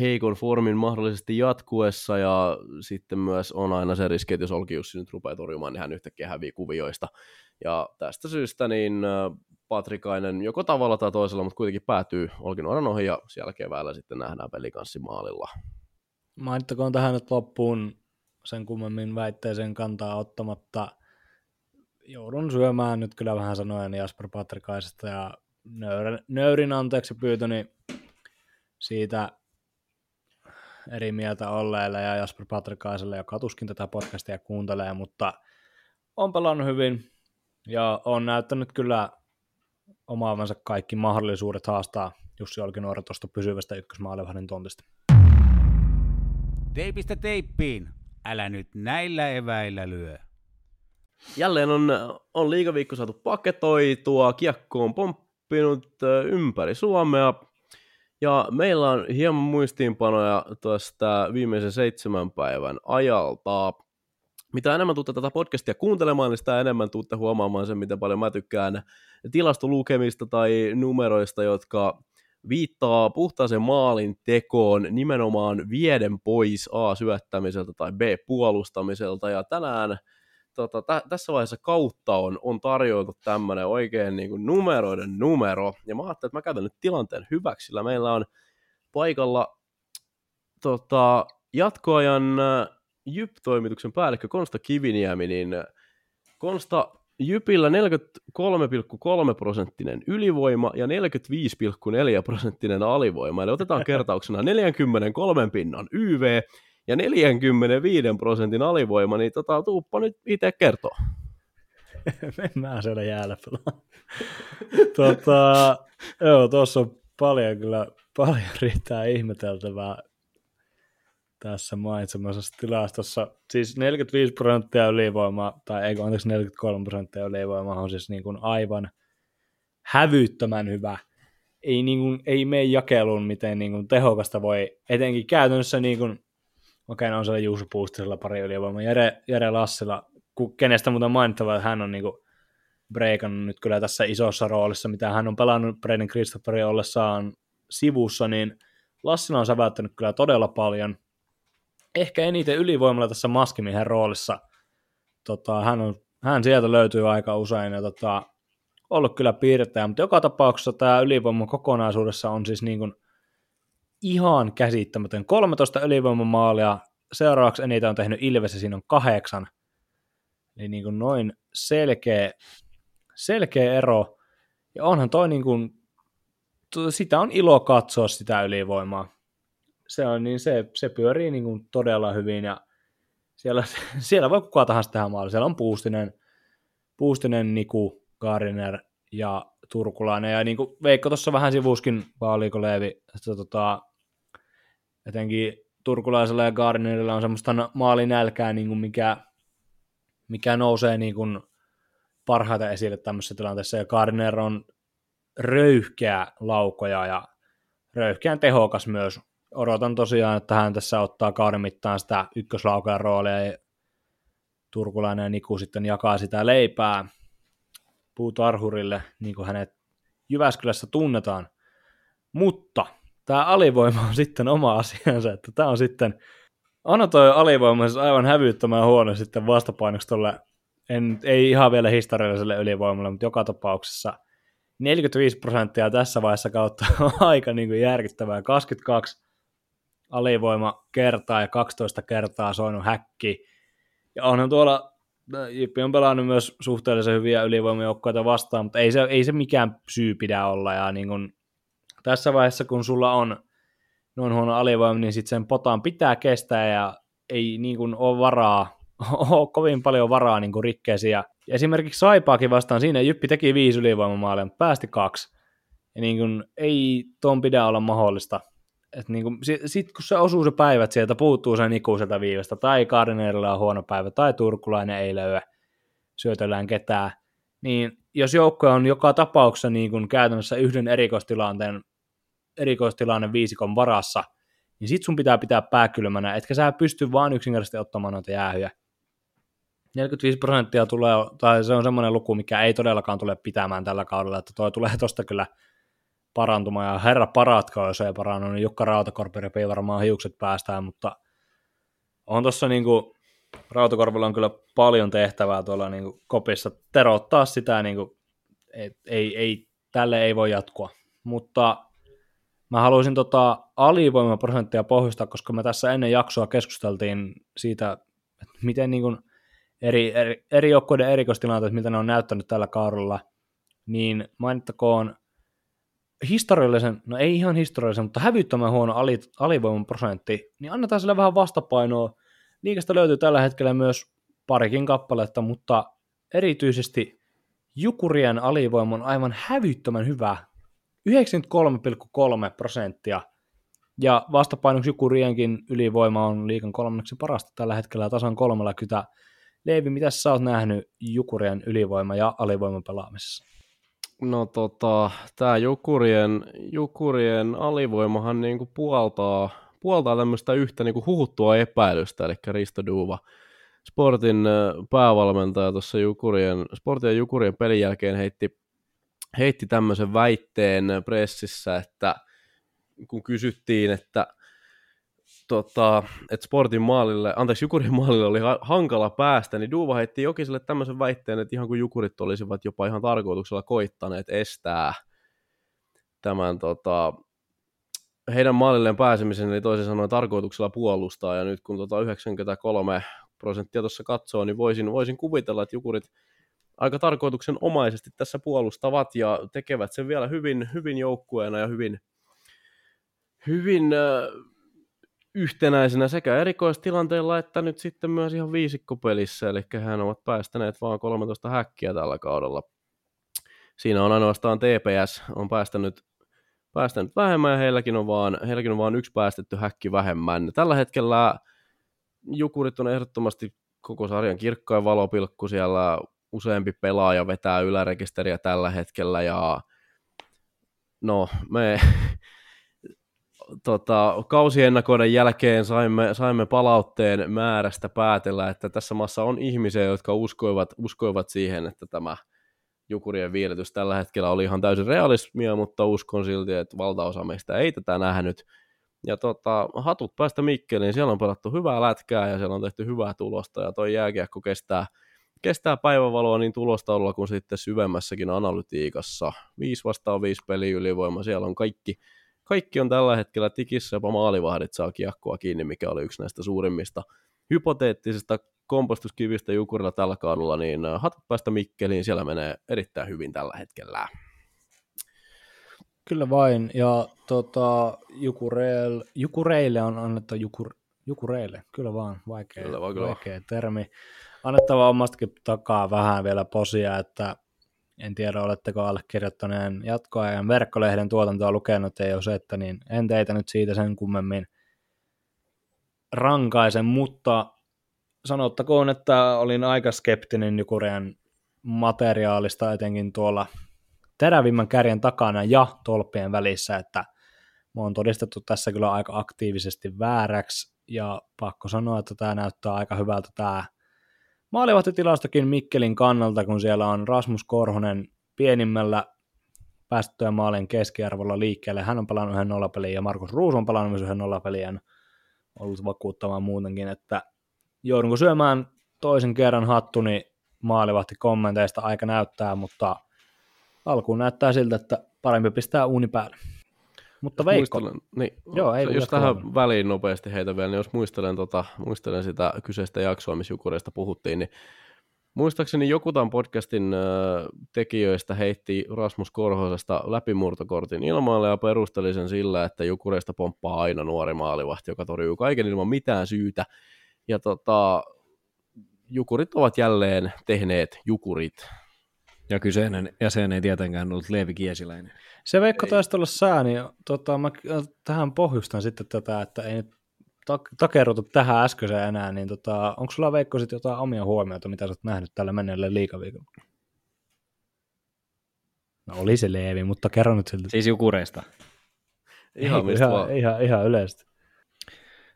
heikon formin mahdollisesti jatkuessa ja sitten myös on aina se riski, että jos Olkiussi nyt rupeaa torjumaan, niin hän yhtäkkiä hävii kuvioista. Ja tästä syystä niin Patrikainen joko tavalla tai toisella, mutta kuitenkin päätyy Olkinuoran ohi ja siellä keväällä sitten nähdään pelikanssi maalilla. Mainittakoon tähän nyt loppuun sen kummemmin väitteeseen kantaa ottamatta. Joudun syömään nyt kyllä vähän sanoen Jasper Patrikaisesta ja nöyrin, nöyrin anteeksi pyytöni siitä eri mieltä olleille ja Jasper Patrikaiselle, joka tuskin tätä podcastia kuuntelee, mutta on pelannut hyvin ja on näyttänyt kyllä omaavansa kaikki mahdollisuudet haastaa Jussi Olkinuora tuosta pysyvästä ykkösmaalivahdin tontista. Teipistä teippiin, älä nyt näillä eväillä lyö. Jälleen on, on liikaviikko saatu paketoitua, kiekko on pomppinut ympäri Suomea, ja meillä on hieman muistiinpanoja tuosta viimeisen seitsemän päivän ajalta. Mitä enemmän tuutte tätä podcastia kuuntelemaan, niin sitä enemmän tuutte huomaamaan sen, miten paljon mä tykkään tilastolukemista tai numeroista, jotka viittaa puhtaaseen maalin tekoon nimenomaan vieden pois A syöttämiseltä tai B puolustamiselta. Ja tänään tota, tä, tässä vaiheessa kautta on, on tarjoiltu tämmöinen oikein niin kuin numeroiden numero, ja mä ajattelin, että mä käytän nyt tilanteen hyväksi, sillä meillä on paikalla tota, jatkoajan äh, Jyp-toimituksen päällikkö Konsta Kiviniemi, niin äh, Konsta Jypillä 43,3 prosenttinen ylivoima ja 45,4 prosenttinen alivoima. Eli otetaan kertauksena 43 pinnan YV ja 45 prosentin alivoima, niin tota, tuuppa nyt itse kertoo. Mennään siellä jäällä pelaa. tota, joo, tuossa on paljon kyllä, paljon riittää ihmeteltävää tässä mainitsemassa tilastossa. Siis 45 prosenttia ylivoimaa, tai ei anteeksi 43 prosenttia ylivoimaa on siis niin kuin aivan hävyttömän hyvä. Ei, niin kuin, ei mene jakeluun, miten niin kuin tehokasta voi, etenkin käytännössä niin kuin Okei, on siellä Juuso Puustisella pari ylivoimaa. Jere, Jere Lassila, kenestä muuten mainittava, että hän on niinku breikannut nyt kyllä tässä isossa roolissa, mitä hän on pelannut Braden Christopherin ollessaan sivussa, niin Lassila on säväyttänyt kyllä todella paljon. Ehkä eniten ylivoimalla tässä maskimiehen roolissa. Tota, hän, on, hän sieltä löytyy aika usein ja tota, ollut kyllä piirteä, mutta joka tapauksessa tämä ylivoima kokonaisuudessa on siis niin kuin ihan käsittämätön. 13 ylivoimamaalia, seuraavaksi eniten on tehnyt Ilves ja siinä on kahdeksan. Eli niin kuin noin selkeä, selkeä ero. Ja onhan toi niin kuin, sitä on ilo katsoa sitä ylivoimaa. Se, on, niin se, se pyörii niin kuin todella hyvin ja siellä, siellä voi kuka tahansa tehdä maali. Siellä on Puustinen, Puustinen Niku, Gardiner ja Turkulainen. Ja niin kuin Veikko tuossa vähän sivuskin, vaan oliko Leevi, että tota, etenkin turkulaisella ja Gardnerilla on semmoista maalinälkää, niin kuin mikä, mikä nousee niin kuin parhaiten esille tämmöisessä tilanteessa, ja Gardner on röyhkeä laukoja ja röyhkeän tehokas myös. Odotan tosiaan, että hän tässä ottaa kauden mittaan sitä ykköslaukajan roolia, ja Turkulainen ja Niku sitten jakaa sitä leipää puutarhurille, niin kuin hänet Jyväskylässä tunnetaan. Mutta tämä alivoima on sitten oma asiansa, että tämä on sitten, on toi alivoima siis aivan hävyttömän huono sitten vastapainoksi tolle, en, ei ihan vielä historialliselle ylivoimalle, mutta joka tapauksessa 45 prosenttia tässä vaiheessa kautta on aika niin kuin järkyttävää. 22 alivoima kertaa ja 12 kertaa soinut häkki. Ja onhan tuolla, Jippi on pelannut myös suhteellisen hyviä ylivoimajoukkoita vastaan, mutta ei se, ei se mikään syy pidä olla. Ja niin kun, tässä vaiheessa, kun sulla on noin huono alivoima, niin sitten sen potaan pitää kestää ja ei niin kun, ole varaa, ole kovin paljon varaa niin rikkeisiä. Esimerkiksi Saipaakin vastaan siinä Jyppi teki viisi ylivoimamaalia, mutta päästi kaksi. Ja niin kun, ei tuon pidä olla mahdollista. Niin kun, sit, kun se osuu se päivät sieltä, puuttuu se Niku sieltä viivestä, tai Kardinerilla on huono päivä, tai Turkulainen ei löyä syötellään ketään, niin jos joukko on joka tapauksessa niin kun käytännössä yhden erikoistilanteen, erikoistilanne viisikon varassa, niin sit sun pitää pitää pääkylmänä, etkä sä pysty vaan yksinkertaisesti ottamaan noita jäähyjä. 45 prosenttia tulee, tai se on semmoinen luku, mikä ei todellakaan tule pitämään tällä kaudella, että toi tulee tosta kyllä parantumaan, ja herra paratko, jos ei parannu, niin Jukka Rautakorpi repii varmaan hiukset päästään, mutta on tuossa niinku, Rautakorvilla on kyllä paljon tehtävää tuolla niinku kopissa, terottaa sitä, niinku, et, ei, ei, tälle ei voi jatkua, mutta mä haluaisin tota alivoimaprosenttia pohjustaa, koska me tässä ennen jaksoa keskusteltiin siitä, että miten niinku eri, eri, eri joukkueiden erikoistilanteet, mitä ne on näyttänyt tällä kaudella, niin mainittakoon historiallisen, no ei ihan historiallisen, mutta hävyttömän huono ali, alivoiman prosentti, niin annetaan sille vähän vastapainoa. Liikasta löytyy tällä hetkellä myös parikin kappaletta, mutta erityisesti Jukurien alivoima on aivan hävyttömän hyvä. 93,3 prosenttia. Ja vastapainoksi Jukurienkin ylivoima on liikan kolmanneksi parasta tällä hetkellä tasan 30. Leivi, mitä sä oot nähnyt Jukurien ylivoima- ja alivoiman pelaamisessa? No tota, tämä Jukurien, Jukurien alivoimahan niinku puoltaa, puoltaa tämmöistä yhtä niinku huhuttua epäilystä, eli Risto Duva, Sportin päävalmentaja tuossa Jukurien, Sportin ja Jukurien pelin jälkeen heitti, heitti tämmöisen väitteen pressissä, että kun kysyttiin, että tota, että Sportin maalille, anteeksi, Jukurin maalille oli hankala päästä, niin Duva heitti Jokiselle tämmöisen väitteen, että ihan kuin Jukurit olisivat jopa ihan tarkoituksella koittaneet estää tämän tota, heidän maalilleen pääsemisen, eli toisin sanoen tarkoituksella puolustaa, ja nyt kun tota 93 prosenttia tuossa katsoo, niin voisin, voisin kuvitella, että Jukurit aika tarkoituksenomaisesti tässä puolustavat ja tekevät sen vielä hyvin, hyvin joukkueena ja hyvin, hyvin äh, yhtenäisenä sekä erikoistilanteella että nyt sitten myös ihan viisikkopelissä, eli hän ovat päästäneet vain 13 häkkiä tällä kaudella. Siinä on ainoastaan TPS on päästänyt, päästänyt vähemmän ja heilläkin on, vaan, heilläkin on vaan yksi päästetty häkki vähemmän. Tällä hetkellä Jukurit on ehdottomasti koko sarjan kirkkain valopilkku, siellä useampi pelaaja vetää ylärekisteriä tällä hetkellä ja no me tota, kausiennakoiden jälkeen saimme, saimme palautteen määrästä päätellä, että tässä maassa on ihmisiä, jotka uskoivat, uskoivat siihen, että tämä Jukurien viiletys tällä hetkellä oli ihan täysin realismia, mutta uskon silti, että valtaosa meistä ei tätä nähnyt. Ja tota, hatut päästä Mikkeliin, siellä on pelattu hyvää lätkää ja siellä on tehty hyvää tulosta ja toi jääkiekko kestää, kestää päivävaloa niin tulostaululla kuin sitten syvemmässäkin analytiikassa. Viisi vastaan viisi peli ylivoima, siellä on kaikki, kaikki on tällä hetkellä tikissä, jopa maalivahdit saa kiekkoa kiinni, mikä oli yksi näistä suurimmista hypoteettisista kompostuskivistä Jukurilla tällä kaudella, niin äh, hatut päästä Mikkeliin, siellä menee erittäin hyvin tällä hetkellä. Kyllä vain, ja tota, Jukureel, Jukureille on annettu Jukur, Jukureille, kyllä vaan, vaikea, kyllä vaan, kyllä. vaikea termi. Annettava omastakin takaa vähän vielä posia, että en tiedä, oletteko allekirjoittaneen jatkoajan verkkolehden tuotantoa lukenut, ei ole että niin en teitä nyt siitä sen kummemmin rankaisen, mutta sanottakoon, että olin aika skeptinen Jukurien materiaalista, etenkin tuolla terävimmän kärjen takana ja tolppien välissä, että mä oon todistettu tässä kyllä aika aktiivisesti vääräksi, ja pakko sanoa, että tämä näyttää aika hyvältä tämä Maalivahtitilastokin Mikkelin kannalta, kun siellä on Rasmus Korhonen pienimmällä päästettyä maalien keskiarvolla liikkeelle. Hän on pelannut yhden nollapeliin ja Markus Ruus on pelannut myös yhden nollapeliin ja ollut vakuuttamaan muutenkin, että joudunko syömään toisen kerran hattuni maalivahti kommenteista aika näyttää, mutta alkuun näyttää siltä, että parempi pistää uuni päälle. Mutta Veikko, Muistelen, niin, Joo, ei, jos tähän vaan. väliin nopeasti heitä vielä, niin jos muistelen, tota, muistelen sitä kyseistä jaksoa, missä Jukureista puhuttiin, niin muistaakseni joku tämän podcastin äh, tekijöistä heitti Rasmus Korhosesta läpimurtokortin ilmoille ja perusteli sen sillä, että Jukureista pomppaa aina nuori maalivahti, joka torjuu kaiken ilman mitään syytä. Ja tota, Jukurit ovat jälleen tehneet Jukurit. Ja kyseinen jäsen ei tietenkään ollut Leevi Kiesiläinen. se Veikko taisi olla sää, niin tota, mä tähän pohjustan sitten tätä, että ei nyt tak- takerrutu tähän äskeiseen enää, niin tota, onko sulla Veikko sitten jotain omia huomioita, mitä sä oot nähnyt tällä menneellä liikaviikolla? No oli se Leevi, mutta kerro nyt siltä. Siis Jukureista. Ihan Ei, ihan, vaan. ihan, ihan yleisesti.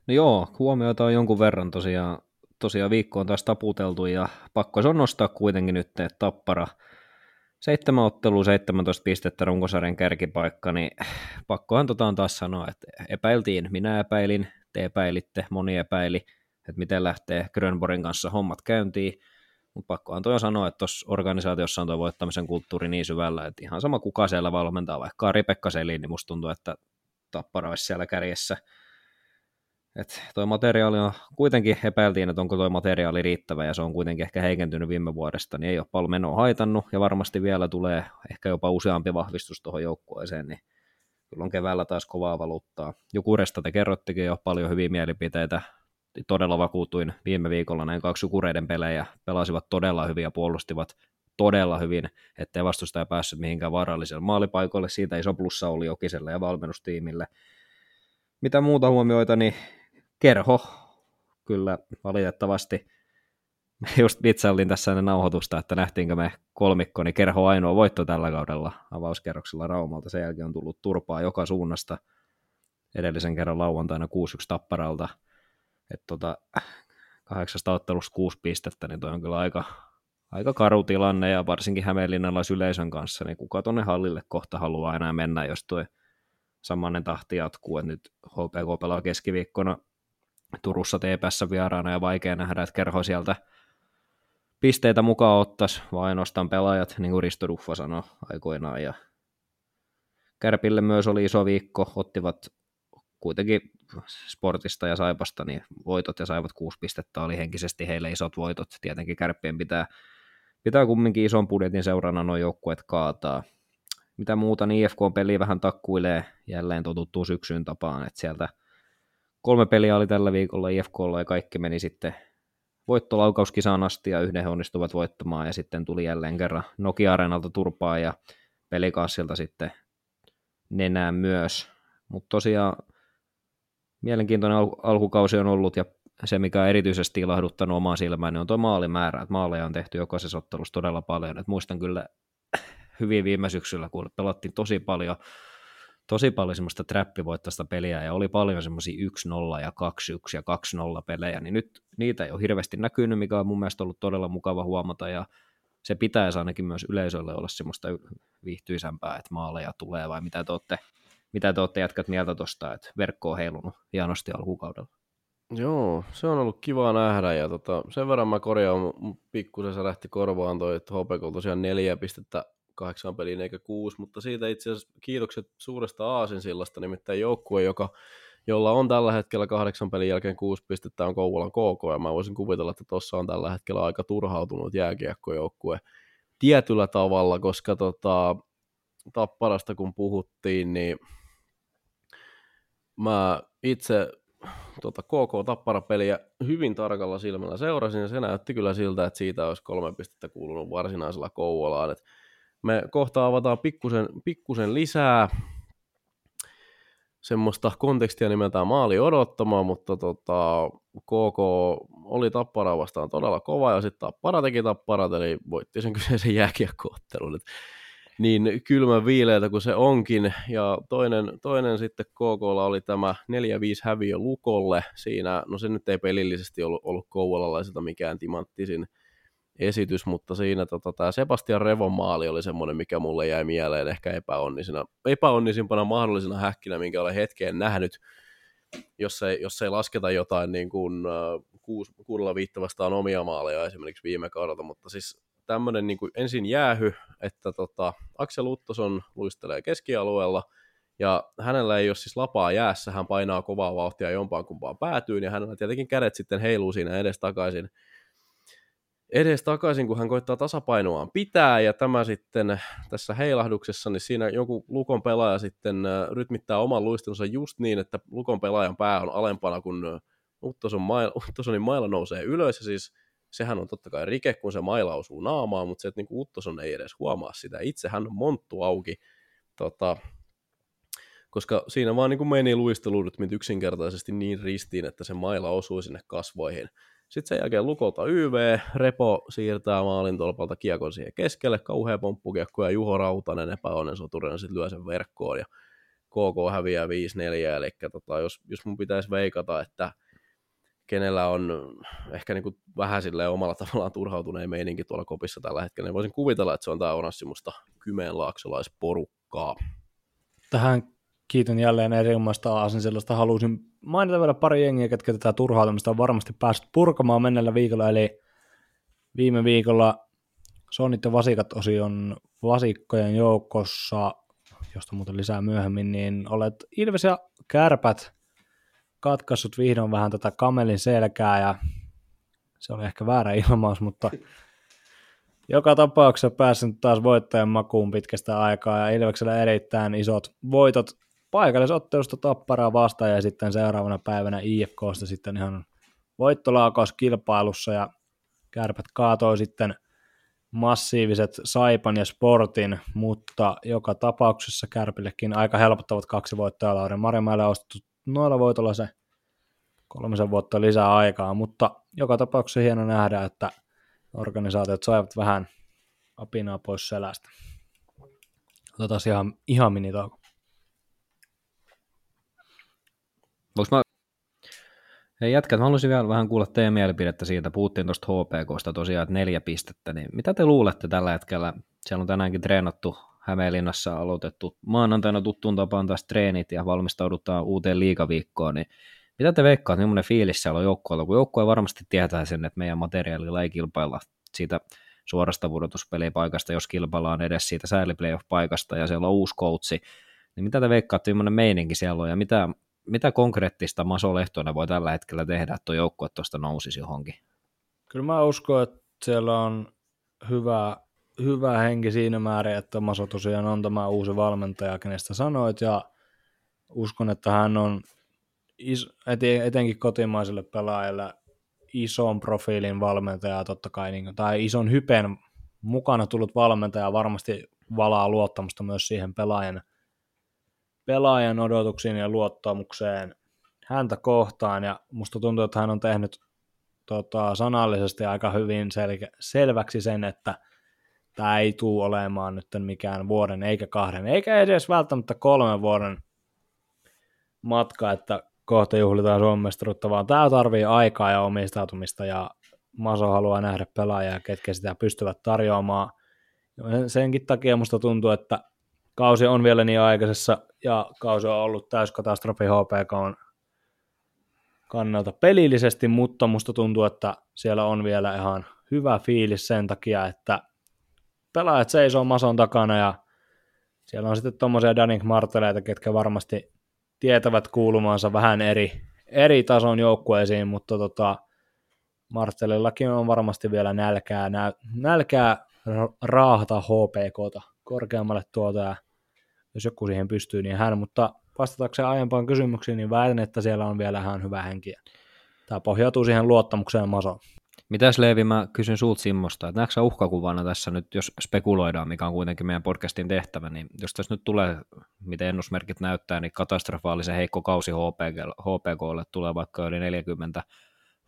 No joo, huomioita on jonkun verran tosiaan, tosiaan viikko on taas taputeltu ja pakko se on nostaa kuitenkin nyt, että Tappara seitsemän ottelua, 17 pistettä runkosarjan kärkipaikka, niin pakkohan tota on taas sanoa, että epäiltiin, minä epäilin, te epäilitte, moni epäili, että miten lähtee Grönborgin kanssa hommat käyntiin, mutta pakkohan toi sanoa, että tuossa organisaatiossa on tuo voittamisen kulttuuri niin syvällä, että ihan sama kuka siellä valmentaa, vaikka Ari Pekka Selin, niin musta tuntuu, että Tappara olisi siellä kärjessä, et toi materiaali on, kuitenkin epäiltiin, että onko toi materiaali riittävä ja se on kuitenkin ehkä heikentynyt viime vuodesta, niin ei ole paljon menoa haitannut ja varmasti vielä tulee ehkä jopa useampi vahvistus tuohon joukkueeseen, niin kyllä on keväällä taas kovaa valuuttaa. Jukuresta te kerrottikin jo paljon hyviä mielipiteitä, todella vakuutuin viime viikolla näin kaksi Jukureiden pelejä, pelasivat todella hyvin ja puolustivat todella hyvin, ettei vastustaja päässyt mihinkään vaaralliselle maalipaikoille, siitä iso plussa oli Jokiselle ja valmennustiimille. Mitä muuta huomioita, niin kerho, kyllä valitettavasti. Just vitsailin tässä ennen nauhoitusta, että nähtiinkö me kolmikko, niin kerho ainoa voitto tällä kaudella avauskerroksella Raumalta. Sen jälkeen on tullut turpaa joka suunnasta edellisen kerran lauantaina 6-1 tapparalta. Että tota, kahdeksasta ottelusta kuusi pistettä, niin toi on kyllä aika, aika karu tilanne ja varsinkin Hämeenlinnalaisyleisön kanssa, niin kuka tonne hallille kohta haluaa enää mennä, jos tuo samanen tahti jatkuu, että nyt HPK pelaa keskiviikkona Turussa TPS vieraana ja vaikea nähdä, että kerho sieltä pisteitä mukaan ottaisi, vaan ainoastaan pelaajat, niin kuin Risto Duffa sanoi aikoinaan. Ja Kärpille myös oli iso viikko, ottivat kuitenkin sportista ja saipasta niin voitot ja saivat kuusi pistettä, oli henkisesti heille isot voitot. Tietenkin kärppien pitää, pitää kumminkin ison budjetin seurana nuo joukkueet kaataa. Mitä muuta, niin IFK-peli vähän takkuilee jälleen totuttuu syksyyn tapaan, että sieltä kolme peliä oli tällä viikolla IFKlla ja kaikki meni sitten voittolaukauskisaan asti ja yhden he onnistuvat voittamaan ja sitten tuli jälleen kerran Nokia-areenalta turpaa ja pelikaassilta sitten nenään myös. Mutta tosiaan mielenkiintoinen al- alkukausi on ollut ja se, mikä on erityisesti ilahduttanut omaa silmään, niin on tuo maalimäärä. Että maaleja on tehty jokaisessa ottelussa todella paljon. Et muistan kyllä hyvin viime syksyllä, kun pelattiin tosi paljon tosi paljon semmoista trappivoittaista peliä ja oli paljon semmoisia 1-0 ja 2-1 ja 2-0 pelejä, niin nyt niitä ei ole hirveästi näkynyt, mikä on mun mielestä ollut todella mukava huomata ja se pitäisi ainakin myös yleisölle olla semmoista viihtyisämpää, että maaleja tulee vai mitä te olette, mitä te olette jätkät mieltä tuosta, että verkko on heilunut hienosti alkukaudella. Joo, se on ollut kiva nähdä ja tota, sen verran mä korjaan, pikkusen se lähti korvaan toi, että HPK tosiaan neljä pistettä kahdeksan peliin eikä kuusi, mutta siitä itse asiassa kiitokset suuresta Aasinsillasta, nimittäin joukkue, joka, jolla on tällä hetkellä kahdeksan pelin jälkeen kuusi pistettä on Kouvolan KK, ja mä voisin kuvitella, että tuossa on tällä hetkellä aika turhautunut jääkiekkojoukkue tietyllä tavalla, koska tota, Tapparasta kun puhuttiin, niin mä itse tota KK Tappara-peliä hyvin tarkalla silmällä seurasin, ja se näytti kyllä siltä, että siitä olisi kolme pistettä kuulunut varsinaisella Kouvolaan. Et me kohta avataan pikkusen, pikkusen lisää semmoista kontekstia nimeltään maali odottamaan, mutta tota, KK oli Tapparaa vastaan todella kova, ja sitten Tappara teki Tapparat, eli voitti sen kyseisen jääkiekkoottelun. Niin kylmän viileitä kuin se onkin, ja toinen, toinen sitten KKlla oli tämä 4-5 häviö Lukolle, siinä, no se nyt ei pelillisesti ollut, ollut mikään timanttisin esitys, mutta siinä tota, tämä Sebastian Revon maali oli semmoinen, mikä mulle jäi mieleen ehkä epäonnisina, epäonnisimpana mahdollisena häkkinä, minkä olen hetkeen nähnyt, jos ei, jos ei lasketa jotain niin kuin, uh, kuus, kuudella viittä vastaan omia maaleja esimerkiksi viime kaudelta, mutta siis tämmöinen niin ensin jäähy, että tota, Aksel Uttoson luistelee keskialueella, ja hänellä ei ole siis lapaa jäässä, hän painaa kovaa vauhtia jompaan kumpaan päätyyn, ja hänellä tietenkin kädet sitten heiluu siinä edes takaisin, edes takaisin, kun hän koittaa tasapainoaan pitää, ja tämä sitten tässä heilahduksessa, niin siinä joku Lukon pelaaja sitten rytmittää oman luistelunsa just niin, että Lukon pelaajan pää on alempana, kun Uttoson maila, Uttosonin maila nousee ylös, ja siis sehän on totta kai rike, kun se maila osuu naamaan, mutta se, että niin Uttoson ei edes huomaa sitä. Itse hän on monttu auki, tota, koska siinä vaan niin kuin meni luistelurytmit yksinkertaisesti niin ristiin, että se maila osui sinne kasvoihin. Sitten sen jälkeen lukolta YV, Repo siirtää maalin tolpalta kiekon siihen keskelle, kauhea pomppukiekko ja Juho Rautanen epäonnen soturina sitten lyö sen verkkoon ja KK häviää 5-4, eli tota, jos, jos mun pitäisi veikata, että kenellä on ehkä niin kuin vähän silleen omalla tavallaan turhautuneen meininki tuolla kopissa tällä hetkellä, niin voisin kuvitella, että se on tämä Onassimusta kymeenlaaksolaisporukkaa. Tähän kiitän jälleen erinomaista sellaista. Halusin mainita vielä pari jengiä, ketkä tätä turhautumista on varmasti päässyt purkamaan mennellä viikolla, eli viime viikolla Sonit ja Vasikat osion vasikkojen joukossa, josta muuten lisää myöhemmin, niin olet Ilves ja Kärpät katkaissut vihdoin vähän tätä kamelin selkää ja se oli ehkä väärä ilmaus, mutta joka tapauksessa päässyt taas voittajan makuun pitkästä aikaa ja Ilveksellä erittäin isot voitot paikallisottelusta Tapparaa vastaan ja sitten seuraavana päivänä IFKsta sitten ihan voittolaukaus kilpailussa ja kärpät kaatoi sitten massiiviset Saipan ja Sportin, mutta joka tapauksessa Kärpillekin aika helpottavat kaksi voittoa Lauri Marimäelle ostettu noilla voitolla se kolmisen vuotta lisää aikaa, mutta joka tapauksessa hieno nähdä, että organisaatiot saivat vähän apinaa pois selästä. Otetaan ihan, ihan minitauko. Voinko mä... Hei jätkät, mä haluaisin vielä vähän kuulla teidän mielipidettä siitä. Puhuttiin tuosta HPKsta tosiaan, että neljä pistettä. Niin mitä te luulette tällä hetkellä? Siellä on tänäänkin treenattu Hämeenlinnassa aloitettu maanantaina tuttuun tapaan taas treenit ja valmistaudutaan uuteen liikaviikkoon, niin mitä te veikkaat, millainen fiilis siellä on joukkueella, kun joukkue varmasti tietää sen, että meidän materiaalilla ei kilpailla siitä suorasta pudotuspelipaikasta, jos kilpaillaan edes siitä sääliplayoff-paikasta ja siellä on uusi koutsi, niin mitä te veikkaatte, millainen meininki siellä on ja mitä, mitä konkreettista Maso Lehtonen voi tällä hetkellä tehdä, että tuo joukkue tuosta nousisi johonkin? Kyllä mä uskon, että siellä on hyvä, hyvä henki siinä määrin, että Maso tosiaan on tämä uusi valmentaja, kenestä sanoit, ja uskon, että hän on is, etenkin kotimaiselle pelaajalle ison profiilin valmentaja totta kai, niin, tai ison hypen mukana tullut valmentaja varmasti valaa luottamusta myös siihen pelaajan, pelaajan odotuksiin ja luottamukseen häntä kohtaan, ja musta tuntuu, että hän on tehnyt tota, sanallisesti aika hyvin selke, selväksi sen, että tämä ei tule olemaan nyt mikään vuoden eikä kahden, eikä edes välttämättä kolmen vuoden matka, että kohta juhlitaan Suomen mestaruutta, vaan tämä tarvii aikaa ja omistautumista ja Maso haluaa nähdä pelaajia, ketkä sitä pystyvät tarjoamaan. Senkin takia musta tuntuu, että kausi on vielä niin aikaisessa ja kausi on ollut täyskatastrofi HPK kannalta pelillisesti, mutta musta tuntuu, että siellä on vielä ihan hyvä fiilis sen takia, että pelaajat seisoo Mason takana ja siellä on sitten tuommoisia Danik Marteleita, ketkä varmasti tietävät kuulumansa vähän eri, eri tason joukkueisiin, mutta tota, Marcelillakin on varmasti vielä nälkää, nä, nälkää raahata HPKta korkeammalle tuota, ja jos joku siihen pystyy, niin hän, mutta vastatakseen aiempaan kysymyksiin, niin väitän, että siellä on vielä ihan hyvä henki. Tämä pohjautuu siihen luottamukseen Maso. Mitäs Leevi, mä kysyn sulta Simmosta, että näetkö uhkakuvana tässä nyt, jos spekuloidaan, mikä on kuitenkin meidän podcastin tehtävä, niin jos tässä nyt tulee, miten ennusmerkit näyttää, niin katastrofaalisen heikko kausi HPKlle tulee vaikka yli 40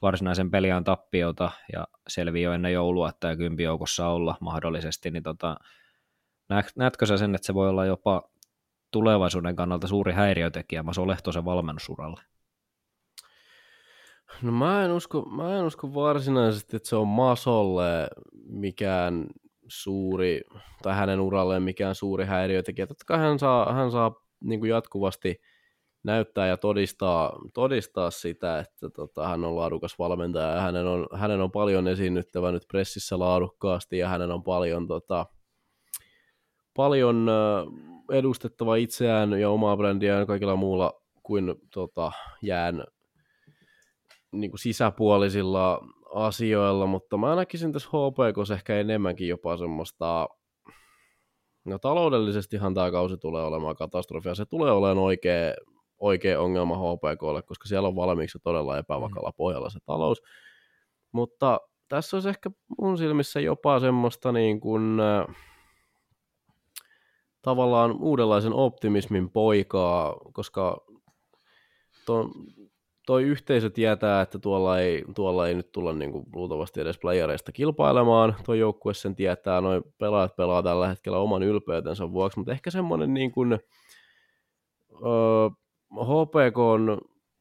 varsinaisen peliään tappiota ja selviää jo ennen joulua, että tämä kympijoukossa olla mahdollisesti, niin tota, näetkö sä sen, että se voi olla jopa tulevaisuuden kannalta suuri häiriötekijä Maso Lehtosen valmennusuralle? No mä en, usko, mä en usko varsinaisesti, että se on Masolle mikään suuri, tai hänen uralleen mikään suuri häiriötekijä. Totta kai hän saa, hän saa niin kuin jatkuvasti näyttää ja todistaa, todistaa sitä, että tota, hän on laadukas valmentaja ja hänen on, hänen on paljon esiinnyttävä nyt pressissä laadukkaasti ja hänen on paljon, tota, paljon edustettava itseään ja omaa brändiään kaikilla muulla kuin tota, jään niin kuin sisäpuolisilla asioilla, mutta mä näkisin tässä HPK ehkä enemmänkin jopa semmoista, no taloudellisestihan tämä kausi tulee olemaan katastrofia, se tulee olemaan oikea, oikea ongelma HPKlle, koska siellä on valmiiksi todella epävakalla mm. pohjalla se talous, mutta tässä olisi ehkä mun silmissä jopa semmoista niin kuin, tavallaan uudenlaisen optimismin poikaa, koska ton, toi yhteisö tietää, että tuolla ei, tuolla ei nyt tulla niin kuin, luultavasti edes playereista kilpailemaan. Tuo joukkue sen tietää, noin pelaajat pelaa tällä hetkellä oman ylpeytensä vuoksi, mutta ehkä semmoinen niin kuin, öö, HPK on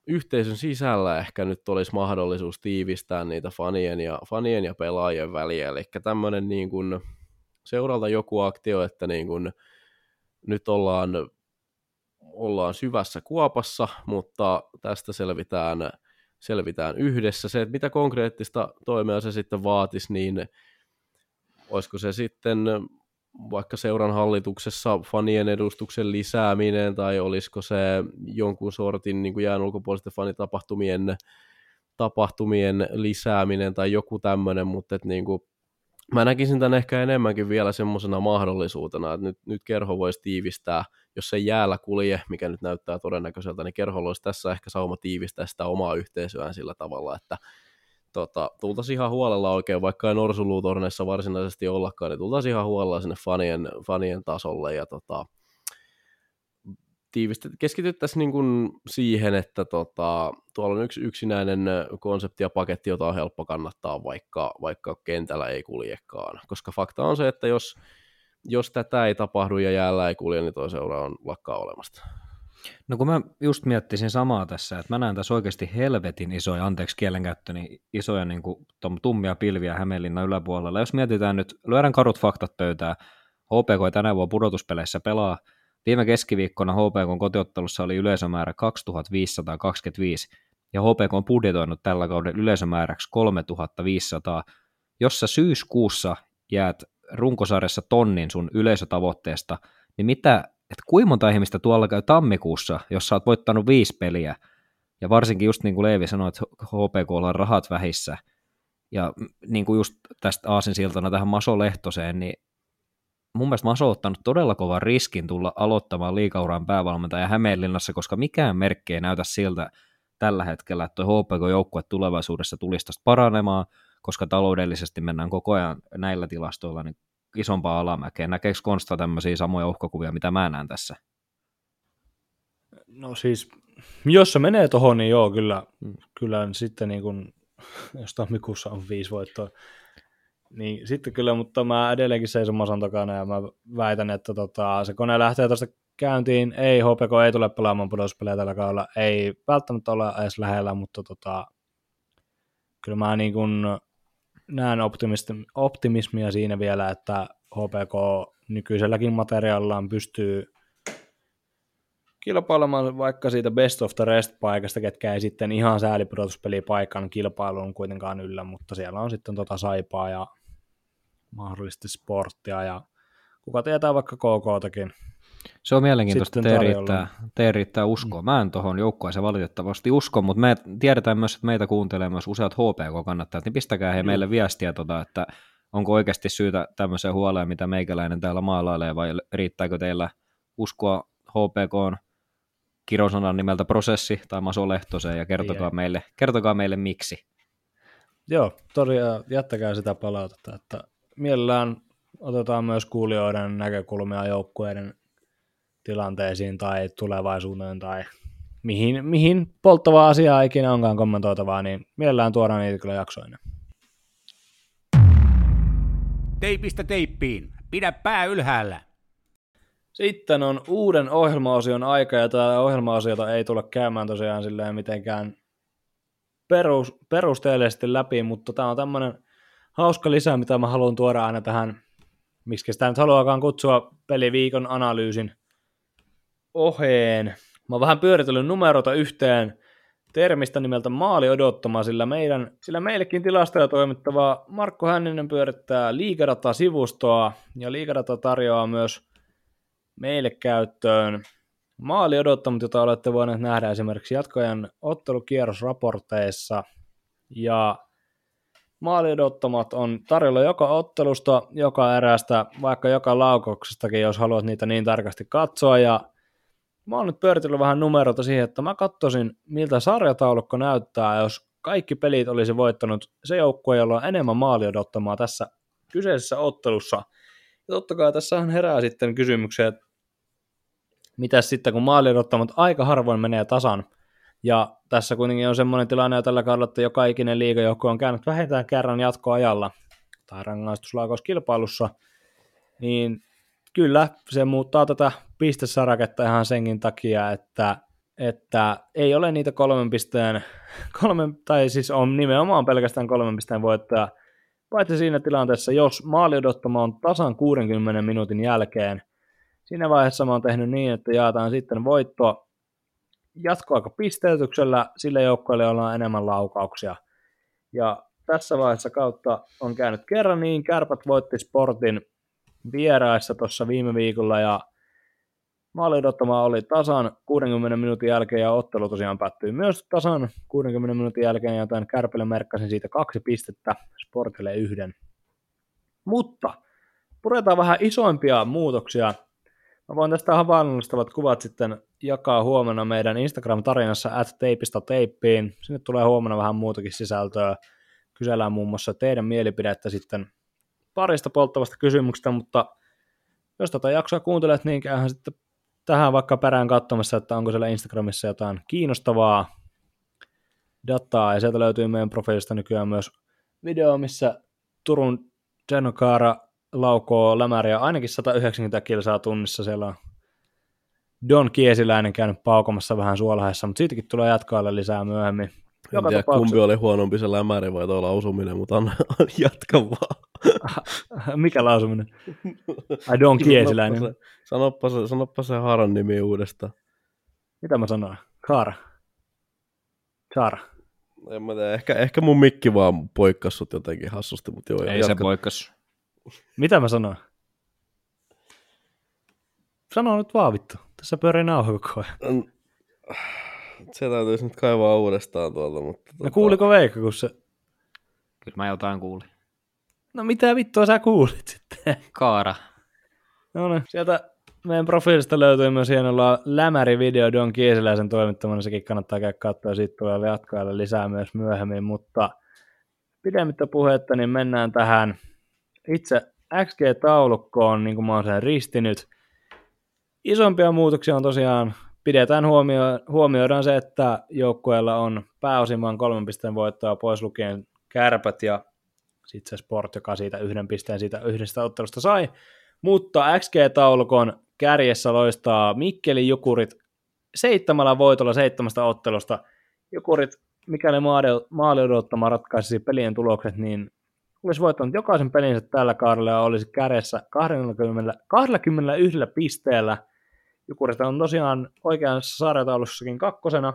yhteisön sisällä ehkä nyt olisi mahdollisuus tiivistää niitä fanien ja, fanien ja pelaajien väliä. Eli tämmöinen niin kuin, seuralta joku aktio, että niin kuin, nyt ollaan ollaan syvässä kuopassa, mutta tästä selvitään, selvitään yhdessä. Se, että mitä konkreettista toimea se sitten vaatisi, niin olisiko se sitten vaikka seuran hallituksessa fanien edustuksen lisääminen, tai olisiko se jonkun sortin niin kuin jään ulkopuolisten fanitapahtumien tapahtumien lisääminen tai joku tämmöinen, mutta että niin kuin mä näkisin tämän ehkä enemmänkin vielä semmoisena mahdollisuutena, että nyt, nyt kerho voisi tiivistää, jos se jäällä kulje, mikä nyt näyttää todennäköiseltä, niin kerho olisi tässä ehkä sauma tiivistää sitä omaa yhteisöään sillä tavalla, että tota, tultaisiin ihan huolella oikein, vaikka ei norsuluutorneissa varsinaisesti ollakaan, niin tultaisiin ihan huolella sinne fanien, fanien tasolle ja tota, tiivistet, keskityttäisiin niin kuin siihen, että tota, tuolla on yksi yksinäinen konsepti ja paketti, jota on helppo kannattaa, vaikka, vaikka kentällä ei kuljekaan. Koska fakta on se, että jos, jos tätä ei tapahdu ja jäällä ei kulje, niin tuo seura on lakkaa olemasta. No kun mä just miettisin samaa tässä, että mä näen tässä oikeasti helvetin isoja, anteeksi kielenkäyttöni, isoja niin kuin, tummia pilviä Hämeenlinnan yläpuolella. Jos mietitään nyt, lyödään karut faktat pöytää, HPK ei tänä vuonna pudotuspeleissä pelaa Viime keskiviikkona HPK kotiottelussa oli yleisömäärä 2525 ja HPK on budjetoinut tällä kauden yleisömääräksi 3500. Jos sä syyskuussa jäät runkosarjassa tonnin sun yleisötavoitteesta, niin mitä, että kuinka monta ihmistä tuolla käy tammikuussa, jos sä oot voittanut viisi peliä, ja varsinkin just niin kuin Leevi sanoi, että HPK on rahat vähissä, ja niin kuin just tästä aasinsiltana tähän Maso Lehtoseen, niin mun mielestä Maso on ottanut todella kovan riskin tulla aloittamaan liikauran päävalmentaja Hämeenlinnassa, koska mikään merkki ei näytä siltä tällä hetkellä, että tuo HPK-joukkue tulevaisuudessa tulisi tästä paranemaan, koska taloudellisesti mennään koko ajan näillä tilastoilla niin isompaa alamäkeä. Näkeekö Konsta tämmöisiä samoja uhkakuvia, mitä mä näen tässä? No siis, jos se menee tuohon, niin joo, kyllä, hmm. kyllä sitten niin kun, jos tammikuussa on viisi voittoa, niin sitten kyllä, mutta mä edelleenkin seison Masan takana ja mä väitän, että tota, se kone lähtee tuosta käyntiin. Ei, HPK ei tule pelaamaan pudotuspelejä tällä kaudella. Ei välttämättä ole edes lähellä, mutta tota, kyllä mä niin kun näen optimismia siinä vielä, että HPK nykyiselläkin materiaalillaan pystyy kilpailemaan vaikka siitä best of the rest paikasta, ketkä ei sitten ihan paikan kilpailuun kuitenkaan yllä, mutta siellä on sitten tota saipaa ja mahdollisesti sporttia ja kuka tietää vaikka KK-takin. Se on mielenkiintoista, että riittää, te riittää uskoa. Mä en tuohon joukkueeseen valitettavasti usko, mutta me tiedetään myös, että meitä kuuntelee myös useat HPK-kannattajat, niin pistäkää he meille viestiä, tota, että onko oikeasti syytä tämmöiseen huoleen, mitä meikäläinen täällä maalailee, vai riittääkö teillä uskoa HPK kirosanan nimeltä prosessi tai Maso Lehtoseen, ja kertokaa, meille, kertokaa meille miksi. Joo, tosiaan jättäkää sitä palautetta, että mielellään otetaan myös kuulijoiden näkökulmia joukkueiden tilanteisiin tai tulevaisuuteen tai mihin, mihin polttavaa asiaa ikinä onkaan kommentoitavaa, niin mielellään tuodaan niitä kyllä jaksoina. Teipistä teippiin. Pidä pää ylhäällä. Sitten on uuden ohjelmaosion aika, ja tämä ohjelmaosiota ei tule käymään tosiaan silleen mitenkään perus, perusteellisesti läpi, mutta tämä on tämmöinen hauska lisä, mitä mä haluan tuoda aina tähän, miksi sitä nyt haluakaan kutsua peliviikon analyysin oheen. Mä oon vähän pyöritellyt numeroita yhteen termistä nimeltä maali odottama, sillä, meidän, sillä meillekin tilastoja toimittava Markko Hänninen pyörittää Liigadata-sivustoa, ja Liigadata tarjoaa myös meille käyttöön maali odottamat, jota olette voineet nähdä esimerkiksi jatkojen ottelukierrosraporteissa. Ja maali odottamat on tarjolla joka ottelusta, joka erästä, vaikka joka laukauksestakin, jos haluat niitä niin tarkasti katsoa. Ja mä oon nyt pyöritellyt vähän numeroita siihen, että mä katsoisin, miltä sarjataulukko näyttää, jos kaikki pelit olisi voittanut se joukkue, jolla on enemmän maali odottamaa tässä kyseisessä ottelussa. Ja totta kai tässä herää sitten kysymyksiä, että mitä sitten kun maali odottamat aika harvoin menee tasan, ja tässä kuitenkin on semmoinen tilanne jo tällä kaudella, että joka ikinen liigajoukko on käynyt vähintään kerran jatkoajalla tai rangaistuslaukauskilpailussa, niin kyllä se muuttaa tätä pistesaraketta ihan senkin takia, että, että ei ole niitä kolmen pisteen, kolmen, tai siis on nimenomaan pelkästään kolmen pisteen voittaja, paitsi siinä tilanteessa, jos maali odottama on tasan 60 minuutin jälkeen, siinä vaiheessa mä oon tehnyt niin, että jaetaan sitten voitto jatkoaika pisteytyksellä sille joukkueelle, jolla on enemmän laukauksia. Ja tässä vaiheessa kautta on käynyt kerran niin, Kärpät voitti Sportin vieraissa tuossa viime viikolla ja maalidottama oli tasan 60 minuutin jälkeen ja ottelu tosiaan päättyi myös tasan 60 minuutin jälkeen, joten Kärpille merkkasin siitä kaksi pistettä, Sportille yhden. Mutta puretaan vähän isoimpia muutoksia. Mä voin tästä havainnollistavat kuvat sitten jakaa huomenna meidän Instagram-tarinassa at teipistä teippiin. Sinne tulee huomenna vähän muutakin sisältöä. Kysellään muun muassa teidän mielipidettä sitten parista polttavasta kysymyksestä, mutta jos tätä jaksoa kuuntelet, niin käyhän sitten tähän vaikka perään katsomassa, että onko siellä Instagramissa jotain kiinnostavaa dataa, ja sieltä löytyy meidän profiilista nykyään myös video, missä Turun Genokaara laukoo lämäriä ainakin 190 kilsaa tunnissa, siellä on Don Kiesiläinen käynyt paukomassa vähän suolaheessa, mutta siitäkin tulee jatkoalle lisää myöhemmin. Joka en tiedä, kumpi oli huonompi se lämäri vai tuo lausuminen, mutta on, on jatka vaan. Mikä lausuminen? Ai Don Kiesiläinen. Sanoppa se, sanoppa se Haaran nimi uudestaan. Mitä mä sanoin? Kaara. Chara. En mä tiedä, ehkä, ehkä mun mikki vaan poikkasi jotenkin hassusti, mutta joo. Ei jatka. se poikkas. Mitä mä sanoin? Sano nyt vaan vittu. Tässä pyörii nauha koko ajan. Se täytyisi nyt kaivaa uudestaan tuolta. Mutta no tota... kuuliko Veikka, kun se... Kyllä mä jotain kuulin. No mitä vittua sä kuulit sitten? Kaara. No niin, sieltä meidän profiilista löytyy myös hienolla lämäri-video Don Kiesiläisen toimittamana, sekin kannattaa käydä katsoa, siitä tulee jatkoajalle lisää myös myöhemmin, mutta pidemmittä puhetta, niin mennään tähän itse XG-taulukkoon, niin kuin mä oon sen ristinyt. Isompia muutoksia on tosiaan, pidetään huomio, huomioidaan se, että joukkueella on pääosin vain kolmen pisteen voittoa pois lukien kärpät ja sitten se Sport, joka siitä yhden pisteen siitä yhdestä ottelusta sai. Mutta XG-taulukon kärjessä loistaa Mikkeli Jukurit seitsemällä voitolla seitsemästä ottelusta. Jukurit, mikäli maali odottama ratkaisisi pelien tulokset, niin olisi voittanut jokaisen pelinsä tällä kaudella ja olisi kärjessä 20, 21 pisteellä. Jukurista on tosiaan oikeassa sarjataulussakin kakkosena.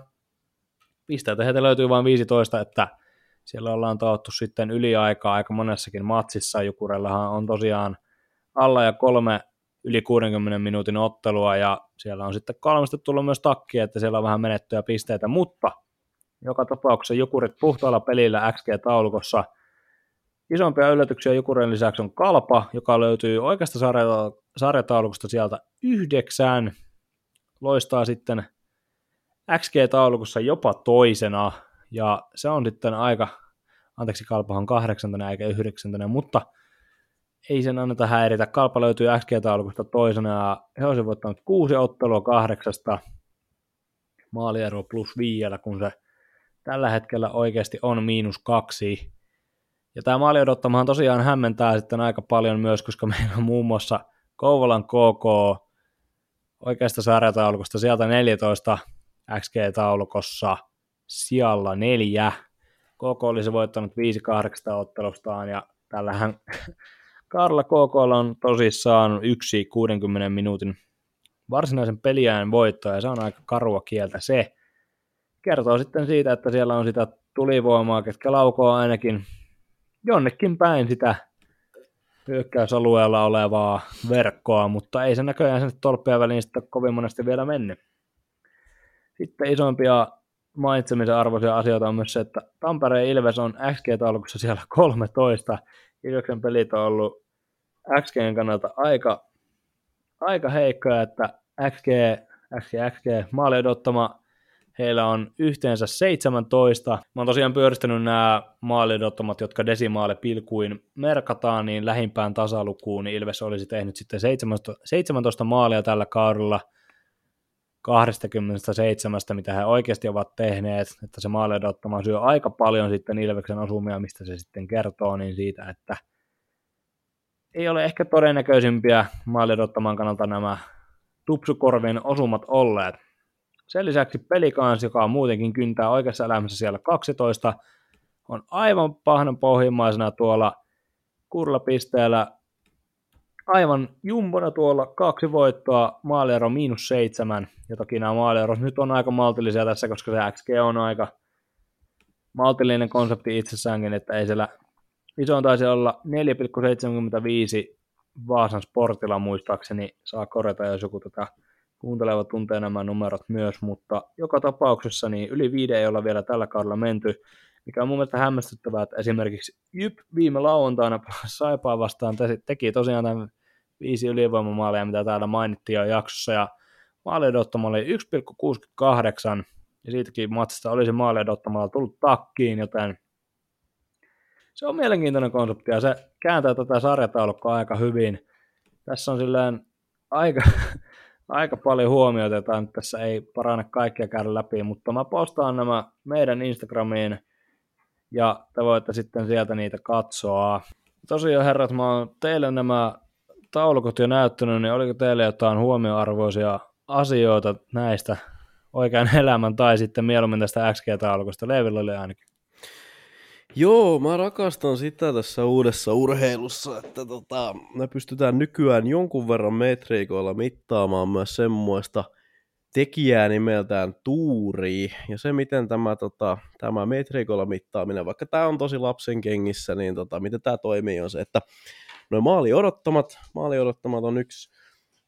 Pisteitä heitä löytyy vain 15, että siellä ollaan taottu sitten yliaikaa aika monessakin matsissa. Jukurellahan on tosiaan alla ja kolme yli 60 minuutin ottelua ja siellä on sitten kolmesta tullut myös takkia, että siellä on vähän menettyjä pisteitä, mutta joka tapauksessa Jukurit puhtaalla pelillä XG-taulukossa. Isompia yllätyksiä Jukurin lisäksi on Kalpa, joka löytyy oikeasta sarjataulukosta sieltä yhdeksän. Loistaa sitten XG-taulukossa jopa toisena, ja se on sitten aika, anteeksi Kalpahan kahdeksantena eikä yhdeksäntänä, mutta ei sen anneta häiritä. Kalpa löytyy XG-taulukosta toisena ja he olisivat voittanut kuusi ottelua kahdeksasta maaliero plus viiellä, kun se tällä hetkellä oikeasti on miinus kaksi. Ja tämä maali odottamahan tosiaan hämmentää sitten aika paljon myös, koska meillä on muun muassa Kouvolan KK oikeasta sarjataulukosta sieltä 14 XG-taulukossa – sijalla neljä. KK olisi voittanut 5-8 ottelustaan ja tällähän Karla KK on tosissaan yksi 60 minuutin varsinaisen peliään voitto ja se on aika karua kieltä se. Kertoo sitten siitä, että siellä on sitä tulivoimaa, ketkä laukoo ainakin jonnekin päin sitä hyökkäysalueella olevaa verkkoa, mutta ei se näköjään sinne tolppien väliin sitten kovin monesti vielä mennyt. Sitten isompia mainitsemisen arvoisia asioita on myös se, että Tampereen Ilves on XG-taulukossa siellä 13. Ilveksen pelit on ollut XGn kannalta aika, aika heikkoja, että XG, XG, XG, maali odottama heillä on yhteensä 17. Mä oon tosiaan pyöristänyt nämä maalidottomat, jotka desimaalepilkuin merkataan, niin lähimpään tasalukuun, niin Ilves olisi tehnyt sitten 17, 17 maalia tällä kaudella 27, mitä he oikeasti ovat tehneet, että se maalidottama syö aika paljon sitten Ilveksen osumia, mistä se sitten kertoo, niin siitä, että ei ole ehkä todennäköisimpiä maalidottaman kannalta nämä tupsukorvien osumat olleet. Sen lisäksi pelikans, joka on muutenkin kyntää oikeassa elämässä siellä 12, on aivan pahnan pohjimmaisena tuolla kurlapisteellä aivan jumbona tuolla kaksi voittoa, maaliero miinus seitsemän, ja toki nämä maalierot nyt on aika maltillisia tässä, koska se XG on aika maltillinen konsepti itsessäänkin, että ei siellä isoin taisi olla 4,75 Vaasan sportilla muistaakseni, saa korjata jos joku tätä kuuntelevat tuntee nämä numerot myös, mutta joka tapauksessa niin yli viide ei olla vielä tällä kaudella menty, mikä on mun mielestä hämmästyttävää, että esimerkiksi Jyp viime lauantaina Saipaa vastaan teki tosiaan tämän viisi ylivoimamaalia, mitä täällä mainittiin jo jaksossa, ja maalidottama oli 1,68, ja siitäkin matsista olisi maaliedottamalla tullut takkiin, joten se on mielenkiintoinen konsepti, ja se kääntää tätä sarjataulukkoa aika hyvin. Tässä on silleen aika, aika paljon huomioita, joita nyt tässä ei parane kaikkia käydä läpi, mutta mä postaan nämä meidän Instagramiin ja te voitte sitten sieltä niitä katsoa. Tosiaan herrat, mä oon teille nämä taulukot jo näyttänyt, niin oliko teille jotain huomioarvoisia asioita näistä oikean elämän tai sitten mieluummin tästä XG-taulukosta? Leivillä oli ainakin. Joo, mä rakastan sitä tässä uudessa urheilussa, että tota, me pystytään nykyään jonkun verran metriikoilla mittaamaan myös semmoista tekijää nimeltään tuuri. Ja se, miten tämä, tota, tämä metriikoilla mittaaminen, vaikka tämä on tosi lapsen kengissä, niin tota, miten tämä toimii on se, että noin maali odottamat, maali odottamat on yksi,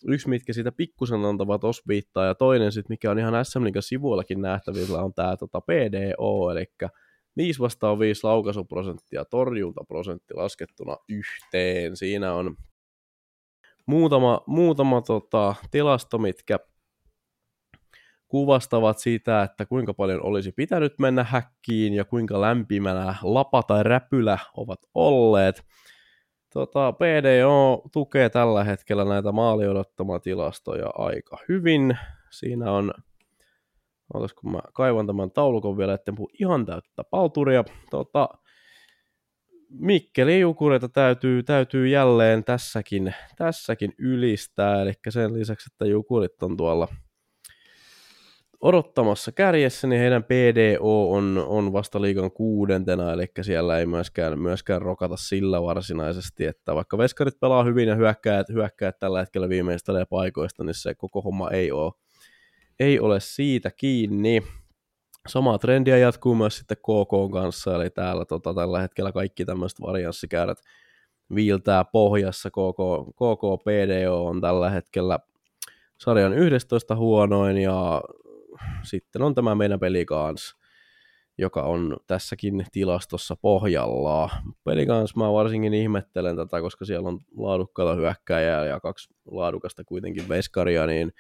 yksi, mitkä siitä pikkusen antavat osviittaa, ja toinen sitten, mikä on ihan SM sivuillakin nähtävillä, on tämä tota PDO, eli 5 vastaan 5 laukaisuprosenttia, torjuntaprosentti laskettuna yhteen. Siinä on muutama, muutama tota, tilasto, mitkä kuvastavat sitä, että kuinka paljon olisi pitänyt mennä häkkiin ja kuinka lämpimänä lapa tai räpylä ovat olleet. Tota, PDO tukee tällä hetkellä näitä maaliodottamatilastoja aika hyvin. Siinä on Ootas, kun mä kaivan tämän taulukon vielä, etten puhu ihan täyttä palturia. Tota, Mikkeli Jukureita täytyy, täytyy jälleen tässäkin, tässäkin ylistää, eli sen lisäksi, että Jukurit on tuolla odottamassa kärjessä, niin heidän PDO on, on vasta liigan kuudentena, eli siellä ei myöskään, myöskään rokata sillä varsinaisesti, että vaikka veskarit pelaa hyvin ja hyökkäät, hyökkäät tällä hetkellä viimeistelee paikoista, niin se koko homma ei ole ei ole siitä kiinni. Sama trendiä jatkuu myös sitten KK kanssa, eli täällä tota, tällä hetkellä kaikki tämmöiset varianssikäärät viiltää pohjassa. KK, KK PDO on tällä hetkellä sarjan 11 huonoin, ja sitten on tämä meidän peli kanssa joka on tässäkin tilastossa pohjalla. Pelikans mä varsinkin ihmettelen tätä, koska siellä on laadukkaita hyökkäjää ja kaksi laadukasta kuitenkin veskaria, niin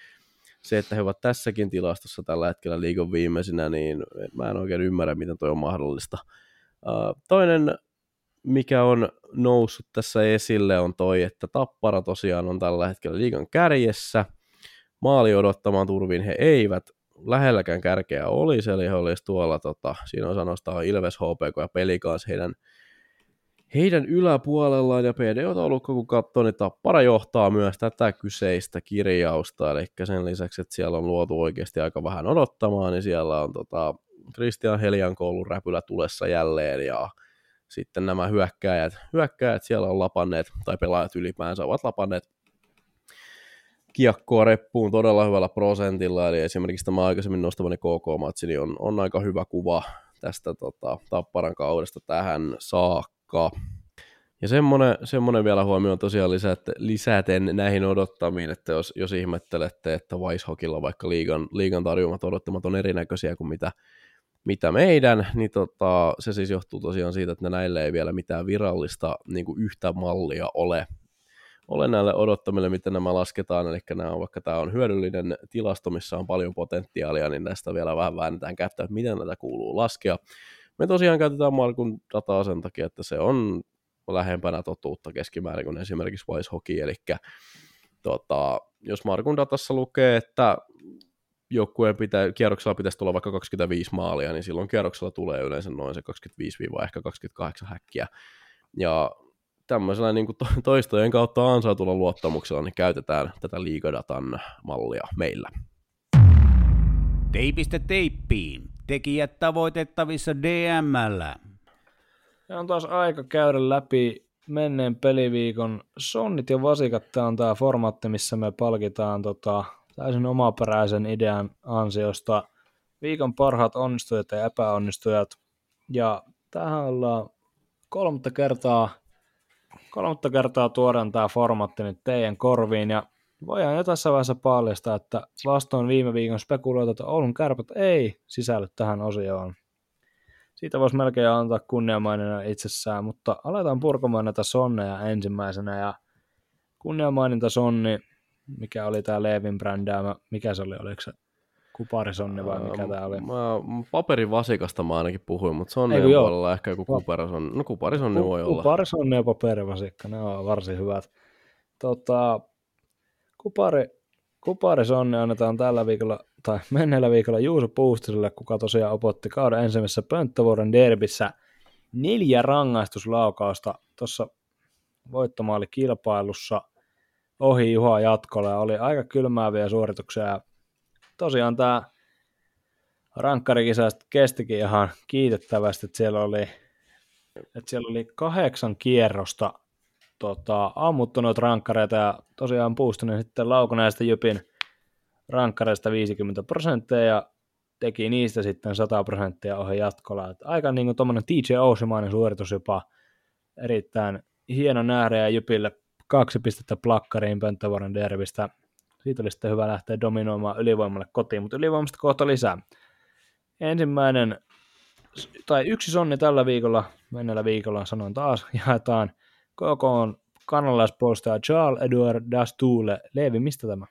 se, että he ovat tässäkin tilastossa tällä hetkellä liigon viimeisinä, niin mä en oikein ymmärrä, miten toi on mahdollista. Uh, toinen, mikä on noussut tässä esille, on toi, että Tappara tosiaan on tällä hetkellä liigan kärjessä. Maali odottamaan turviin he eivät lähelläkään kärkeä olisi, eli he olisi tuolla, tota, siinä on sanostaa Ilves, HPK ja Pelikans heidän heidän yläpuolellaan ja PD-taulukko kun katsoo, niin Tappara johtaa myös tätä kyseistä kirjausta, eli sen lisäksi, että siellä on luotu oikeasti aika vähän odottamaan, niin siellä on tota, Christian Helian koulun räpylä tulessa jälleen ja sitten nämä hyökkäjät, hyökkäjät siellä on lapanneet, tai pelaajat ylipäänsä ovat lapanneet kiekkoa reppuun todella hyvällä prosentilla, eli esimerkiksi tämä aikaisemmin nostamani KK-matsi niin on, on aika hyvä kuva tästä tota, Tapparan kaudesta tähän saakka. Ja semmoinen, semmoinen vielä huomioon tosiaan lisäten, lisäten näihin odottamiin, että jos, jos ihmettelette, että Weishokilla vaikka liigan, liigan tarjoamat odottamat on erinäköisiä kuin mitä, mitä meidän, niin tota, se siis johtuu tosiaan siitä, että näille ei vielä mitään virallista niin kuin yhtä mallia ole, ole näille odottamille, miten nämä lasketaan, eli nämä on, vaikka tämä on hyödyllinen tilasto, missä on paljon potentiaalia, niin näistä vielä vähän väännetään kättä, että miten näitä kuuluu laskea. Me tosiaan käytetään Markun dataa sen takia, että se on lähempänä totuutta keskimäärin kuin esimerkiksi Vice Hockey, eli tota, jos Markun datassa lukee, että joukkueen pitä, kierroksella pitäisi tulla vaikka 25 maalia, niin silloin kierroksella tulee yleensä noin se 25 ehkä 28 häkkiä. Ja tämmöisellä niin kuin toistojen kautta ansaitulla luottamuksella niin käytetään tätä liigadatan mallia meillä. Teipistä teippiin. Tekijät tavoitettavissa DMllä. Ja on taas aika käydä läpi menneen peliviikon sonnit ja vasikat. Tämä on tämä formaatti, missä me palkitaan tota, täysin omaperäisen idean ansiosta viikon parhaat onnistujat ja epäonnistujat. Ja tähän ollaan kolmatta kertaa, kolmatta kertaa tuodaan tämä formaatti nyt teidän korviin. Ja voidaan jo tässä vaiheessa paljastaa, että vastoin viime viikon spekuloita, että Oulun kärpät ei sisälly tähän osioon. Siitä voisi melkein antaa kunniamainina itsessään, mutta aletaan purkamaan näitä sonneja ensimmäisenä. Ja kunniamaininta sonni, mikä oli tämä Leevin brändäämä, mikä se oli, oliko se kuparisonni vai mikä tämä oli? Mä, paperivasikasta mä ainakin puhuin, mutta sonnien puolella ehkä joku kuparisonni. No kuparisonni Ku, voi olla. Kuparisonni ja paperivasikka, ne on varsin hyvät. Tota, kupari, kuparisonni annetaan tällä viikolla tai menneellä viikolla Juuso Puustiselle, kuka tosiaan opotti kauden ensimmäisessä pönttövuoden derbissä neljä rangaistuslaukausta tuossa voittomaali-kilpailussa ohi Juha jatkolla ja oli aika kylmääviä suorituksia. Ja tosiaan tämä rankkarikisa kestikin ihan kiitettävästi, että siellä oli, että siellä oli kahdeksan kierrosta tota, ammuttunut rankkareita ja tosiaan Puustinen sitten laukoi näistä Jypin rankkareista 50 prosenttia ja teki niistä sitten 100 prosenttia ohi jatkolla. Että aika niin kuin tuommoinen TJ Ousimainen suoritus jopa erittäin hieno nähdä ja Jypille kaksi pistettä plakkariin Pönttävuoren derbistä. Siitä oli sitten hyvä lähteä dominoimaan ylivoimalle kotiin, mutta ylivoimasta kohta lisää. Ensimmäinen, tai yksi sonni tällä viikolla, menneellä viikolla sanon taas, jaetaan KK on kanalaispuolustaja Charles Edward Dastuule. Leevi, mistä tämä?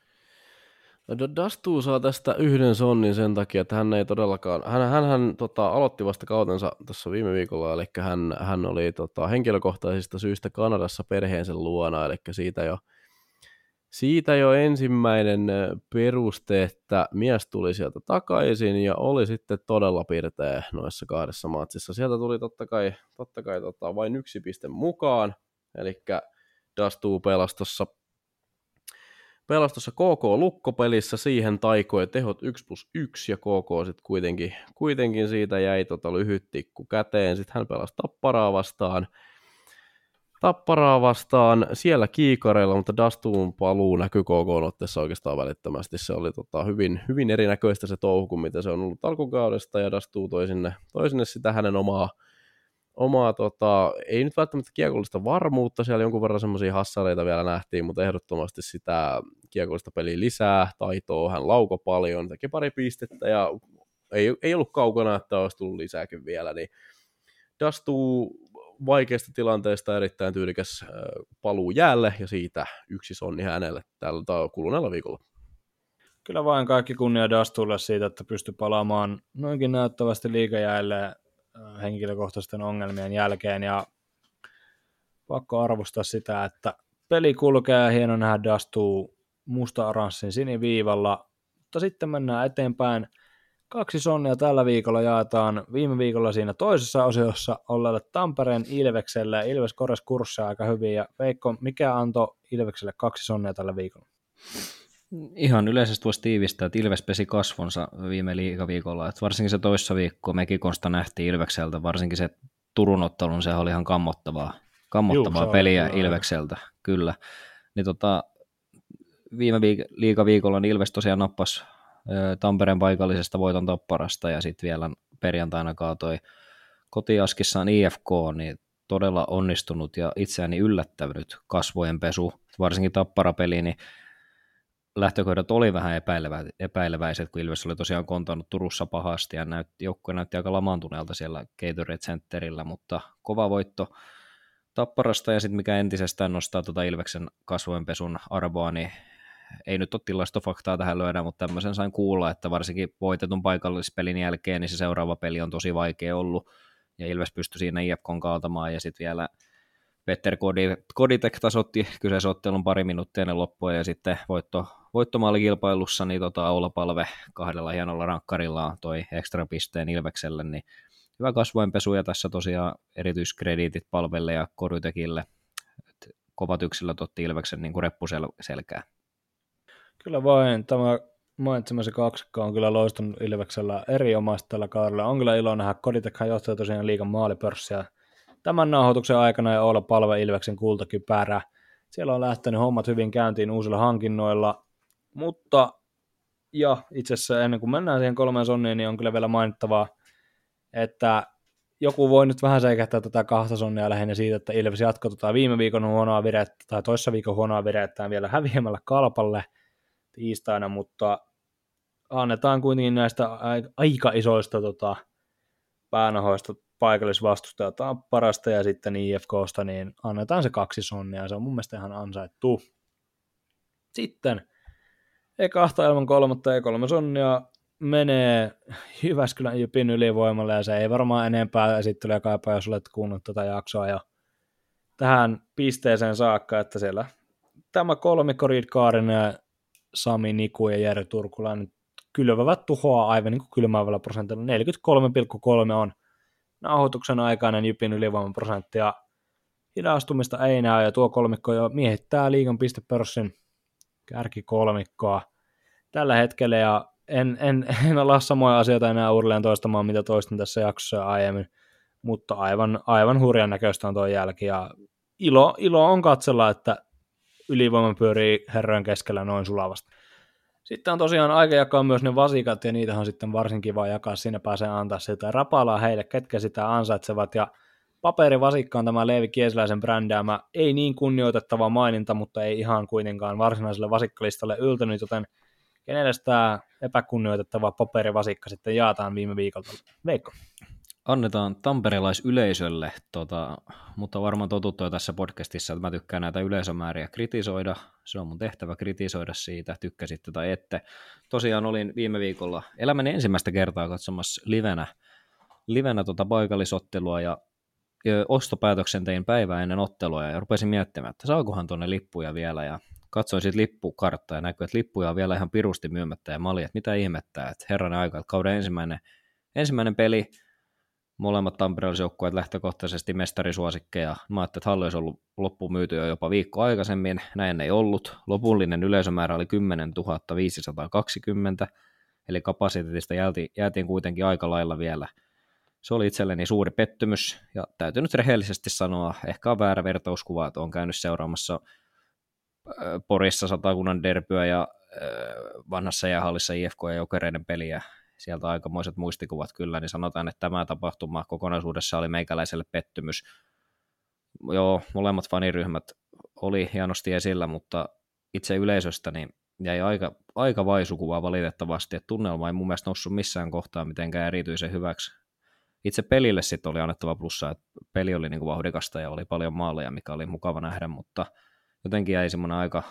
No, Dastu saa tästä yhden sonnin sen takia, että hän ei todellakaan, hän, hän, hän tota, aloitti vasta kautensa tuossa viime viikolla, eli hän, hän oli tota, henkilökohtaisista syistä Kanadassa perheensä luona, eli siitä jo, siitä jo ensimmäinen peruste, että mies tuli sieltä takaisin ja oli sitten todella pirteä noissa kahdessa matsissa. Sieltä tuli totta kai, totta kai tota, vain yksi piste mukaan, eli Dastu pelasi tuossa pelasi KK-lukkopelissä, siihen taikoi tehot 1 plus 1 ja KK sitten kuitenkin, kuitenkin siitä jäi tota lyhyt tikku käteen. Sitten hän pelasi Tapparaa vastaan, Tapparaa vastaan siellä kiikareilla, mutta Dastuun paluu näkyy KK-otteessa oikeastaan välittömästi. Se oli tota hyvin, hyvin erinäköistä se touhu mitä se on ollut alkukaudesta ja Dastuu toi sinne, toi sinne sitä hänen omaa, omaa, tota, ei nyt välttämättä kiekollista varmuutta, siellä jonkun verran semmoisia hassaleita vielä nähtiin, mutta ehdottomasti sitä kiekollista peliä lisää, taitoa, hän lauko paljon, teki pari pistettä ja ei, ei ollut kaukana, että olisi tullut lisääkin vielä, niin Dastuu vaikeasta tilanteesta erittäin tyylikäs paluu jäälle ja siitä yksi sonni hänelle tällä kuluneella viikolla. Kyllä vain kaikki kunnia Dastulle siitä, että pystyi palaamaan noinkin näyttävästi liikajäälle henkilökohtaisten ongelmien jälkeen ja pakko arvostaa sitä, että peli kulkee hieno nähdä Dastuu musta-oranssin siniviivalla, mutta sitten mennään eteenpäin. Kaksi sonnia tällä viikolla jaetaan viime viikolla siinä toisessa osiossa olleelle Tampereen Ilvekselle. Ilves korjasi kurssia aika hyvin ja Veikko, mikä antoi Ilvekselle kaksi sonnia tällä viikolla? Ihan yleisesti voisi tiivistää, että Ilves pesi kasvonsa viime liikaviikolla. Että varsinkin se toissa viikko Mekikonsta nähtiin Ilvekseltä, varsinkin se Turun ottelun, se oli ihan kammottavaa, kammottavaa Juu, peliä oli, Ilvekseltä, kyllä. Niin tota, viime viik- liikaviikolla niin Ilves tosiaan nappasi Tampereen paikallisesta voiton tapparasta ja sitten vielä perjantaina kaatoi kotiaskissaan IFK, niin todella onnistunut ja itseäni yllättänyt kasvojen pesu, varsinkin tapparapeli, niin lähtökohdat oli vähän epäilevä, epäileväiset, kun Ilves oli tosiaan kontannut Turussa pahasti ja näytti, joukkue näytti aika lamaantuneelta siellä Gatorade Centerillä, mutta kova voitto Tapparasta ja sitten mikä entisestään nostaa tuota Ilveksen kasvojenpesun arvoa, niin ei nyt ole tilastofaktaa tähän löydä, mutta tämmöisen sain kuulla, että varsinkin voitetun paikallispelin jälkeen, niin se seuraava peli on tosi vaikea ollut, ja Ilves pystyi siinä IFKon kaatamaan, ja sitten vielä Petter Koditek tasotti kyseisen ottelun pari minuuttia ennen loppua, ja sitten voitto, voittomaalikilpailussa, niin tota Oula Palve kahdella hienolla rankkarilla toi ekstra pisteen Ilvekselle, niin hyvä kasvoinpesu, ja tässä tosiaan erityiskrediitit Palvelle ja Koditekille, kovat yksilöt otti Ilveksen niin kuin reppuselkää. Kyllä vain. Tämä mainitsemasi kaksikko on kyllä loistunut Ilveksellä erinomaisesti tällä kaudella. On kyllä ilo nähdä. Koditekhan johtaa tosiaan liikan maalipörssiä tämän nauhoituksen aikana ja olla palve Ilveksen kultakypärä. Siellä on lähtenyt hommat hyvin käyntiin uusilla hankinnoilla, mutta ja itse asiassa ennen kuin mennään siihen kolmeen sonniin, niin on kyllä vielä mainittavaa, että joku voi nyt vähän seikähtää tätä kahta sonnia lähinnä siitä, että Ilves jatkoi tota viime viikon huonoa virettä tai toissa viikon huonoa virettään vielä häviämällä kalpalle – tiistaina, mutta annetaan kuitenkin näistä aika isoista tota, päänahoista paikallisvastustajat parasta ja sitten IFKsta, niin annetaan se kaksi sonnia, se on mun mielestä ihan ansaittu. Sitten kahta ilman kolmatta ja kolme sonnia. Menee Jyväskylän Jypin ylivoimalle ja se ei varmaan enempää esittelyä kaipaa, jos olet kuunnut tätä jaksoa. Jo tähän pisteeseen saakka, että siellä tämä kolmikko Reed Kaarinen ja Sami Niku ja Jere Turkulainen kylvävät tuhoa aivan niin kuin kylmäävällä prosentilla. 43,3 on nauhoituksen aikainen Jypin ylivoiman prosentti ja hidastumista ei näe ja tuo kolmikko jo miehittää liigan pistepörssin kärkikolmikkoa tällä hetkellä ja en, en, en ala samoja asioita enää uudelleen toistamaan, mitä toistin tässä jaksossa aiemmin, mutta aivan, aivan hurjan näköistä on tuo jälki ja ilo, ilo on katsella, että ylivoima pyörii herrojen keskellä noin sulavasti. Sitten on tosiaan aika jakaa myös ne vasikat, ja niitä on sitten varsin kiva jakaa, siinä pääsee antaa sitä rapalaa heille, ketkä sitä ansaitsevat, ja paperivasikka on tämä Leevi Kiesiläisen brändäämä, ei niin kunnioitettava maininta, mutta ei ihan kuitenkaan varsinaiselle vasikkalistalle yltänyt, joten kenelle tämä epäkunnioitettava paperivasikka sitten jaataan viime viikolta? Veikko? annetaan tamperelaisyleisölle, tota, mutta varmaan totuttu jo tässä podcastissa, että mä tykkään näitä yleisömääriä kritisoida. Se on mun tehtävä kritisoida siitä, tykkäsitte tai ette. Tosiaan olin viime viikolla elämäni ensimmäistä kertaa katsomassa livenä, livenä tota paikallisottelua ja ostopäätöksen tein päivää ennen ottelua ja rupesin miettimään, että saakohan tuonne lippuja vielä ja katsoin sitten lippukarttaa ja näkyi, että lippuja on vielä ihan pirusti myymättä ja mä että mitä ihmettää, että herranen aika, että kauden ensimmäinen, ensimmäinen peli, molemmat tamperelaisjoukkueet lähtökohtaisesti mestarisuosikkeja. Mä ajattelin, että halli olisi ollut loppuun myyty jo jopa viikko aikaisemmin, näin ei ollut. Lopullinen yleisömäärä oli 10 520, eli kapasiteetista jäätiin, jäätiin kuitenkin aika lailla vielä. Se oli itselleni suuri pettymys, ja täytyy nyt rehellisesti sanoa, ehkä on väärä vertauskuva, että on käynyt seuraamassa Porissa satakunnan derbyä ja vanhassa jäähallissa IFK ja Jokereiden peliä sieltä aikamoiset muistikuvat kyllä, niin sanotaan, että tämä tapahtuma kokonaisuudessa oli meikäläiselle pettymys. Joo, molemmat faniryhmät oli hienosti esillä, mutta itse yleisöstä niin jäi aika, aika vaisukuva valitettavasti, että tunnelma ei mun mielestä noussut missään kohtaa mitenkään erityisen hyväksi. Itse pelille sitten oli annettava plussa, että peli oli niin kuin vauhdikasta ja oli paljon maaleja, mikä oli mukava nähdä, mutta jotenkin jäi semmoinen aika,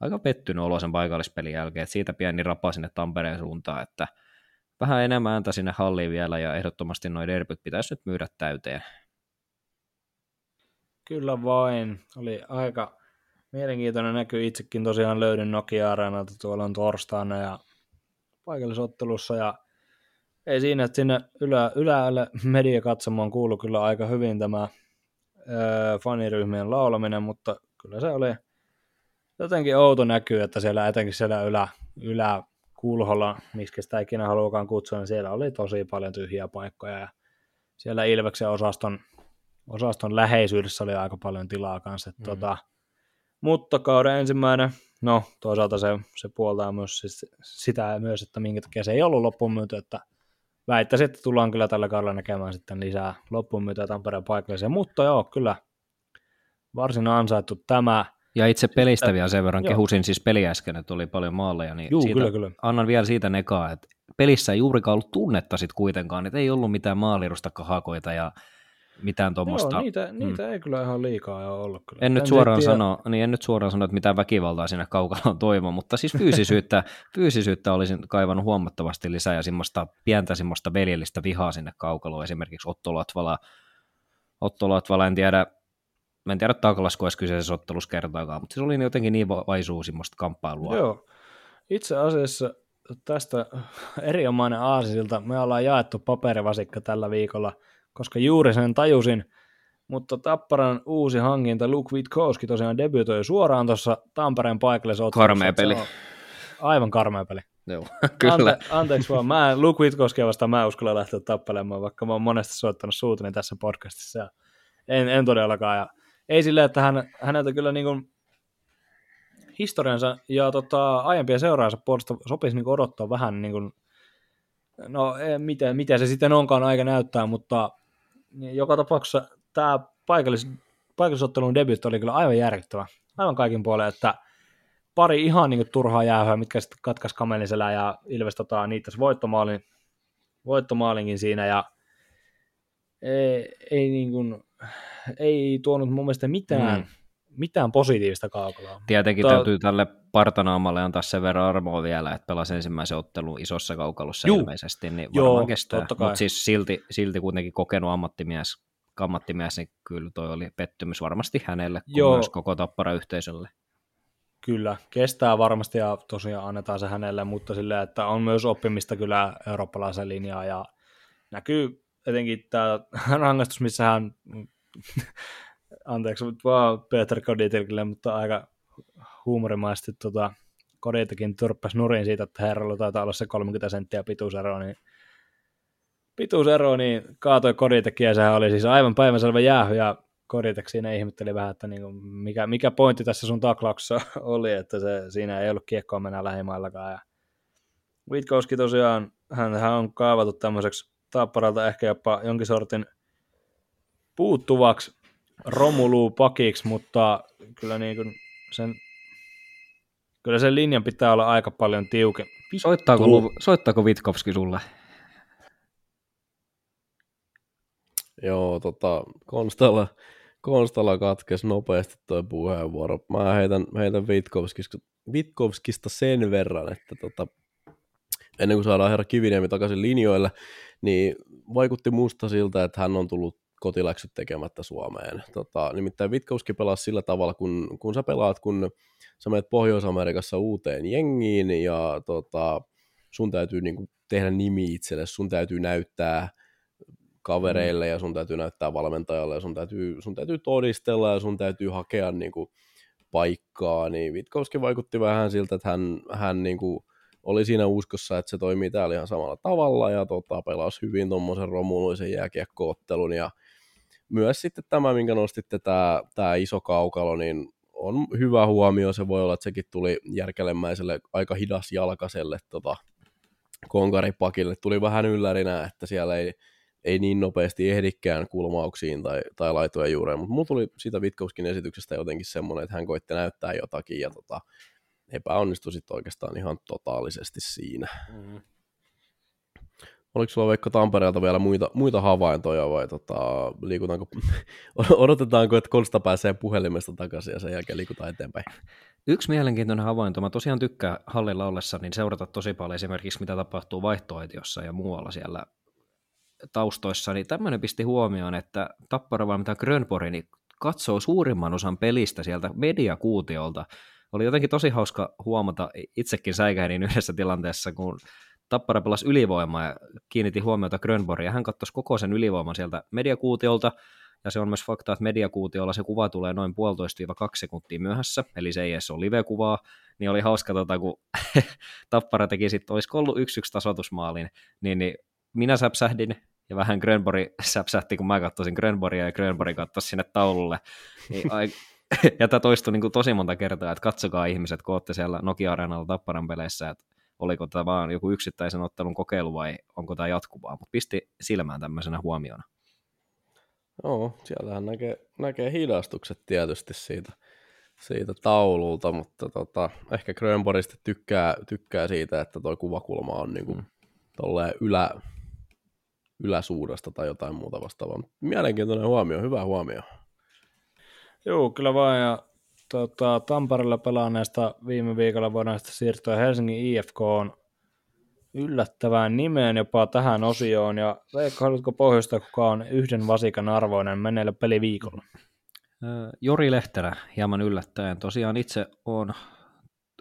aika pettynyt olo sen paikallispelin jälkeen, että siitä pieni rapa sinne Tampereen suuntaan, että – vähän enemmän ääntä sinne halliin vielä ja ehdottomasti noin derbyt pitäisi nyt myydä täyteen. Kyllä vain. Oli aika mielenkiintoinen näky. Itsekin tosiaan löydyn Nokia-areenalta tuolla on torstaina ja paikallisottelussa ja ei siinä, että sinne ylä, ylälle mediakatsomoon kuului kyllä aika hyvin tämä ö, faniryhmien laulaminen, mutta kyllä se oli jotenkin outo näkyy, että siellä etenkin siellä ylä, ylä kulholla, miksi sitä ikinä haluakaan kutsua, niin siellä oli tosi paljon tyhjiä paikkoja ja siellä Ilveksen osaston, osaston läheisyydessä oli aika paljon tilaa kanssa. Mm. Tota, mutta kauden ensimmäinen, no toisaalta se, se puoltaa myös siis sitä myös, että minkä takia se ei ollut loppuun myyty, että väittäisin, että tullaan kyllä tällä kaudella näkemään sitten lisää loppuun myötä Tampereen paikalliseen, mutta joo, kyllä varsin ansaittu tämä. Ja itse pelistä vielä sen verran kehusin siis peli äsken, että oli paljon maaleja, niin Juu, siitä, kyllä, kyllä. annan vielä siitä nekaa, että pelissä ei juurikaan ollut tunnetta sit kuitenkaan, että ei ollut mitään maalirusta kahakoita ja mitään tuommoista. Joo, niitä, niitä mm. ei kyllä ihan liikaa ole ollut. Kyllä. En nyt, suoraan tiedä... sano, niin en nyt suoraan sano, että mitään väkivaltaa sinne kaukaloon toivo, mutta siis fyysisyyttä, fyysisyyttä olisin kaivannut huomattavasti lisää ja semmoista pientä semmoista veljellistä vihaa sinne kaukaloon, esimerkiksi Otto Latvala, Otto Latvala, en tiedä, Mä en tiedä takalasko olisi kyseisessä ottelussa kertaakaan, mutta se oli jotenkin niin vaisuu semmoista kamppailua. Joo. Itse asiassa tästä erinomainen aasilta me ollaan jaettu paperivasikka tällä viikolla, koska juuri sen tajusin, mutta Tapparan uusi hankinta Luke Witkowski tosiaan debytoi suoraan tuossa Tampereen paikallisessa Karmea peli. Aivan karmea peli. Joo, kyllä. Ante, anteeksi vaan, mä en, Luke Witkowskia vastaan mä uskalla lähteä tappelemaan, vaikka mä oon monesti soittanut suutuni tässä podcastissa. Ja en, en todellakaan. Ja ei silleen, että hän, häneltä kyllä niin kuin historiansa ja tota, aiempia seuraansa puolesta sopisi niin odottaa vähän, niin kuin, no miten, miten se sitten onkaan aika näyttää, mutta joka tapauksessa tämä paikallis, paikallisottelun debyt oli kyllä aivan järkyttävä, aivan kaikin puolin, että pari ihan niin kuin, turhaa jäähyä, mitkä sitten katkaisi Kameliselä ja Ilves tota, niitä voittomaalin, voittomaalinkin siinä ja ei, ei niin kuin, ei tuonut mun mielestä mitään, mm. mitään positiivista kaukaloa. Tietenkin Mutta... täytyy tälle partanaamalle antaa sen verran armoa vielä, että pelasi ensimmäisen ottelun isossa kaukalossa Juh. ilmeisesti, niin varmaan Joo, kestää. Mutta siis silti, silti kuitenkin kokenut ammattimies, ammattimies, niin kyllä toi oli pettymys varmasti hänelle, kuin Joo. myös koko tappara-yhteisölle. Kyllä, kestää varmasti ja tosiaan annetaan se hänelle, mutta sille, että on myös oppimista kyllä eurooppalaisen linjaa ja näkyy etenkin tämä rangaistus, missä hän anteeksi vaan Peter Koditekille, mutta aika huumorimaisesti tota, Koditekin törppäsi nurin siitä, että herralla taitaa olla se 30 senttiä pituusero, niin pituusero, niin kaatoi Koditekin ja sehän oli siis aivan päivänselvä jäähy ja Koditek siinä ihmetteli vähän, että niinku, mikä, mikä pointti tässä sun taklauksessa oli, että se, siinä ei ollut kiekkoa mennä lähimaillakaan. Ja Witkowski tosiaan, hän, hän on kaavatu tämmöiseksi Tapparalta ehkä jopa jonkin sortin – puuttuvaksi Romulu-pakiksi, mutta kyllä niin kuin sen, kyllä sen linjan pitää olla aika paljon tiukempi. Soittaako, soittaako Vitkovski sulle? Joo, tota, Konstalla, Konstalla katkesi nopeasti tuo puheenvuoro. Mä heitän, heitän Vitkovskista, Vitkovskista sen verran, että tota, ennen kuin saadaan herra Kiviniemi takaisin linjoille, niin vaikutti musta siltä, että hän on tullut kotiläksyt tekemättä Suomeen. Tota, nimittäin Witkowski pelasi sillä tavalla, kun, kun sä pelaat, kun sä menet Pohjois-Amerikassa uuteen jengiin ja tota, sun täytyy niin kuin, tehdä nimi itselle, sun täytyy näyttää kavereille ja sun täytyy näyttää valmentajalle ja sun täytyy, sun täytyy todistella ja sun täytyy hakea niin kuin, paikkaa, niin Witkowski vaikutti vähän siltä, että hän, hän niin kuin, oli siinä uskossa, että se toimii täällä ihan samalla tavalla ja tota, pelasi hyvin tuommoisen romuluisen jääkiekkoottelun ja myös sitten tämä, minkä nostitte, tämä, tämä iso kaukalo, niin on hyvä huomio. Se voi olla, että sekin tuli järkelemäiselle aika hidas jalkaselle tota, konkaripakille. Tuli vähän yllärinä, että siellä ei, ei niin nopeasti ehdikään kulmauksiin tai, tai laitojen juureen, mutta mulla tuli siitä Vitkouskin esityksestä jotenkin semmoinen, että hän koitti näyttää jotakin ja tota, epäonnistui sitten oikeastaan ihan totaalisesti siinä. Mm. Oliko sulla Veikko Tampereelta vielä muita, muita havaintoja vai tota, liikutaanko, odotetaanko, että Konsta pääsee puhelimesta takaisin ja sen jälkeen liikutaan eteenpäin? Yksi mielenkiintoinen havainto, mä tosiaan tykkään hallilla ollessa, niin seurata tosi paljon esimerkiksi mitä tapahtuu vaihtoehtiossa ja muualla siellä taustoissa, niin tämmöinen pisti huomioon, että Tappara mitä Grönborg niin katsoo suurimman osan pelistä sieltä mediakuutiolta. Oli jotenkin tosi hauska huomata, itsekin säikähdin yhdessä tilanteessa, kun Tappara pelasi ylivoimaa ja kiinnitti huomiota Grönborg, ja hän katsoi koko sen ylivoiman sieltä mediakuutiolta, ja se on myös fakta, että mediakuutiolla se kuva tulee noin puolitoista kaksi sekuntia myöhässä, eli se ei edes ole live-kuvaa, niin oli hauska, tota, kun Tappara teki sitten, olisiko ollut yksi yksi tasoitusmaalin, niin, niin minä säpsähdin, ja vähän Grönborg säpsähti, kun mä katsoisin Grönborgia, ja Grönborg katsoi sinne taululle. Niin, ai, ja tämä toistui niin kuin tosi monta kertaa, että katsokaa ihmiset, kun olette siellä Nokia-areenalla Tapparan peleissä, että oliko tämä vaan joku yksittäisen ottelun kokeilu vai onko tämä jatkuvaa, mutta pisti silmään tämmöisenä huomiona. Joo, sieltähän näkee, näkee hidastukset tietysti siitä, siitä taululta, mutta tota, ehkä Grönborista tykkää, tykkää siitä, että tuo kuvakulma on niin kuin, mm. ylä, yläsuudasta tai jotain muuta vastaavaa. Mielenkiintoinen huomio, hyvä huomio. Joo, kyllä vaan. Ja tota, Tampereella pelaaneesta viime viikolla voidaan siirtyä Helsingin IFK on yllättävään nimeen jopa tähän osioon. Ja Veikko, haluatko pohjoista, kuka on yhden vasikan arvoinen menneellä peliviikolla? Jori Lehterä, hieman yllättäen. Tosiaan itse on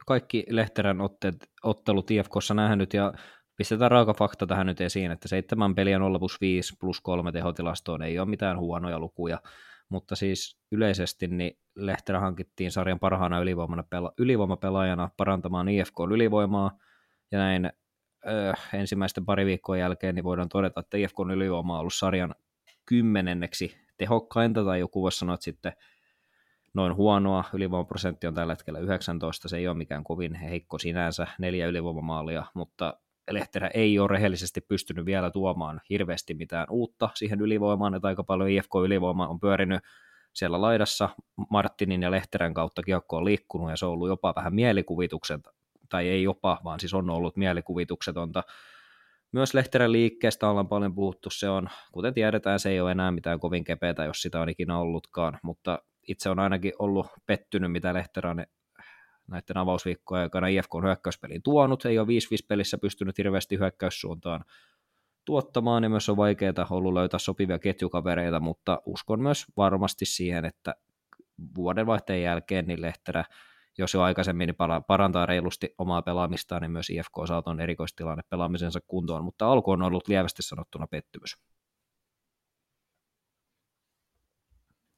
kaikki Lehterän otteet, ottelut IFKssa nähnyt ja pistetään raaka fakta tähän nyt esiin, että seitsemän peliä 0 plus 5 plus 3 tehotilastoon ei ole mitään huonoja lukuja, mutta siis yleisesti niin Lehterä hankittiin sarjan parhaana ylivoimana, ylivoimapelaajana parantamaan IFK ylivoimaa, ja näin ö, ensimmäisten pari viikkoa jälkeen niin voidaan todeta, että IFK ylivoima on ollut sarjan kymmenenneksi tehokkainta, tai joku voisi sanoa, että sitten noin huonoa. Ylivoimaprosentti on tällä hetkellä 19, se ei ole mikään kovin heikko sinänsä, neljä ylivoimamaalia, mutta Lehterä ei ole rehellisesti pystynyt vielä tuomaan hirveästi mitään uutta siihen ylivoimaan, että aika paljon IFK-ylivoima on pyörinyt siellä laidassa Martinin ja Lehterän kautta kiekko on liikkunut ja se on ollut jopa vähän mielikuvituksen, tai ei jopa, vaan siis on ollut mielikuvituksetonta. Myös Lehterän liikkeestä ollaan paljon puhuttu, se on, kuten tiedetään, se ei ole enää mitään kovin kepeätä, jos sitä on ikinä ollutkaan, mutta itse on ainakin ollut pettynyt, mitä Lehterä on näiden avausviikkojen aikana IFK on hyökkäyspeliin tuonut, ei ole 5-5 pelissä pystynyt hirveästi hyökkäyssuuntaan tuottamaan, ja myös on vaikeaa ollut löytää sopivia ketjukavereita, mutta uskon myös varmasti siihen, että vuodenvaihteen jälkeen niin Lehterä, jos jo aikaisemmin niin parantaa reilusti omaa pelaamistaan, niin myös IFK on erikoistilanne pelaamisensa kuntoon, mutta alku on ollut lievästi sanottuna pettymys.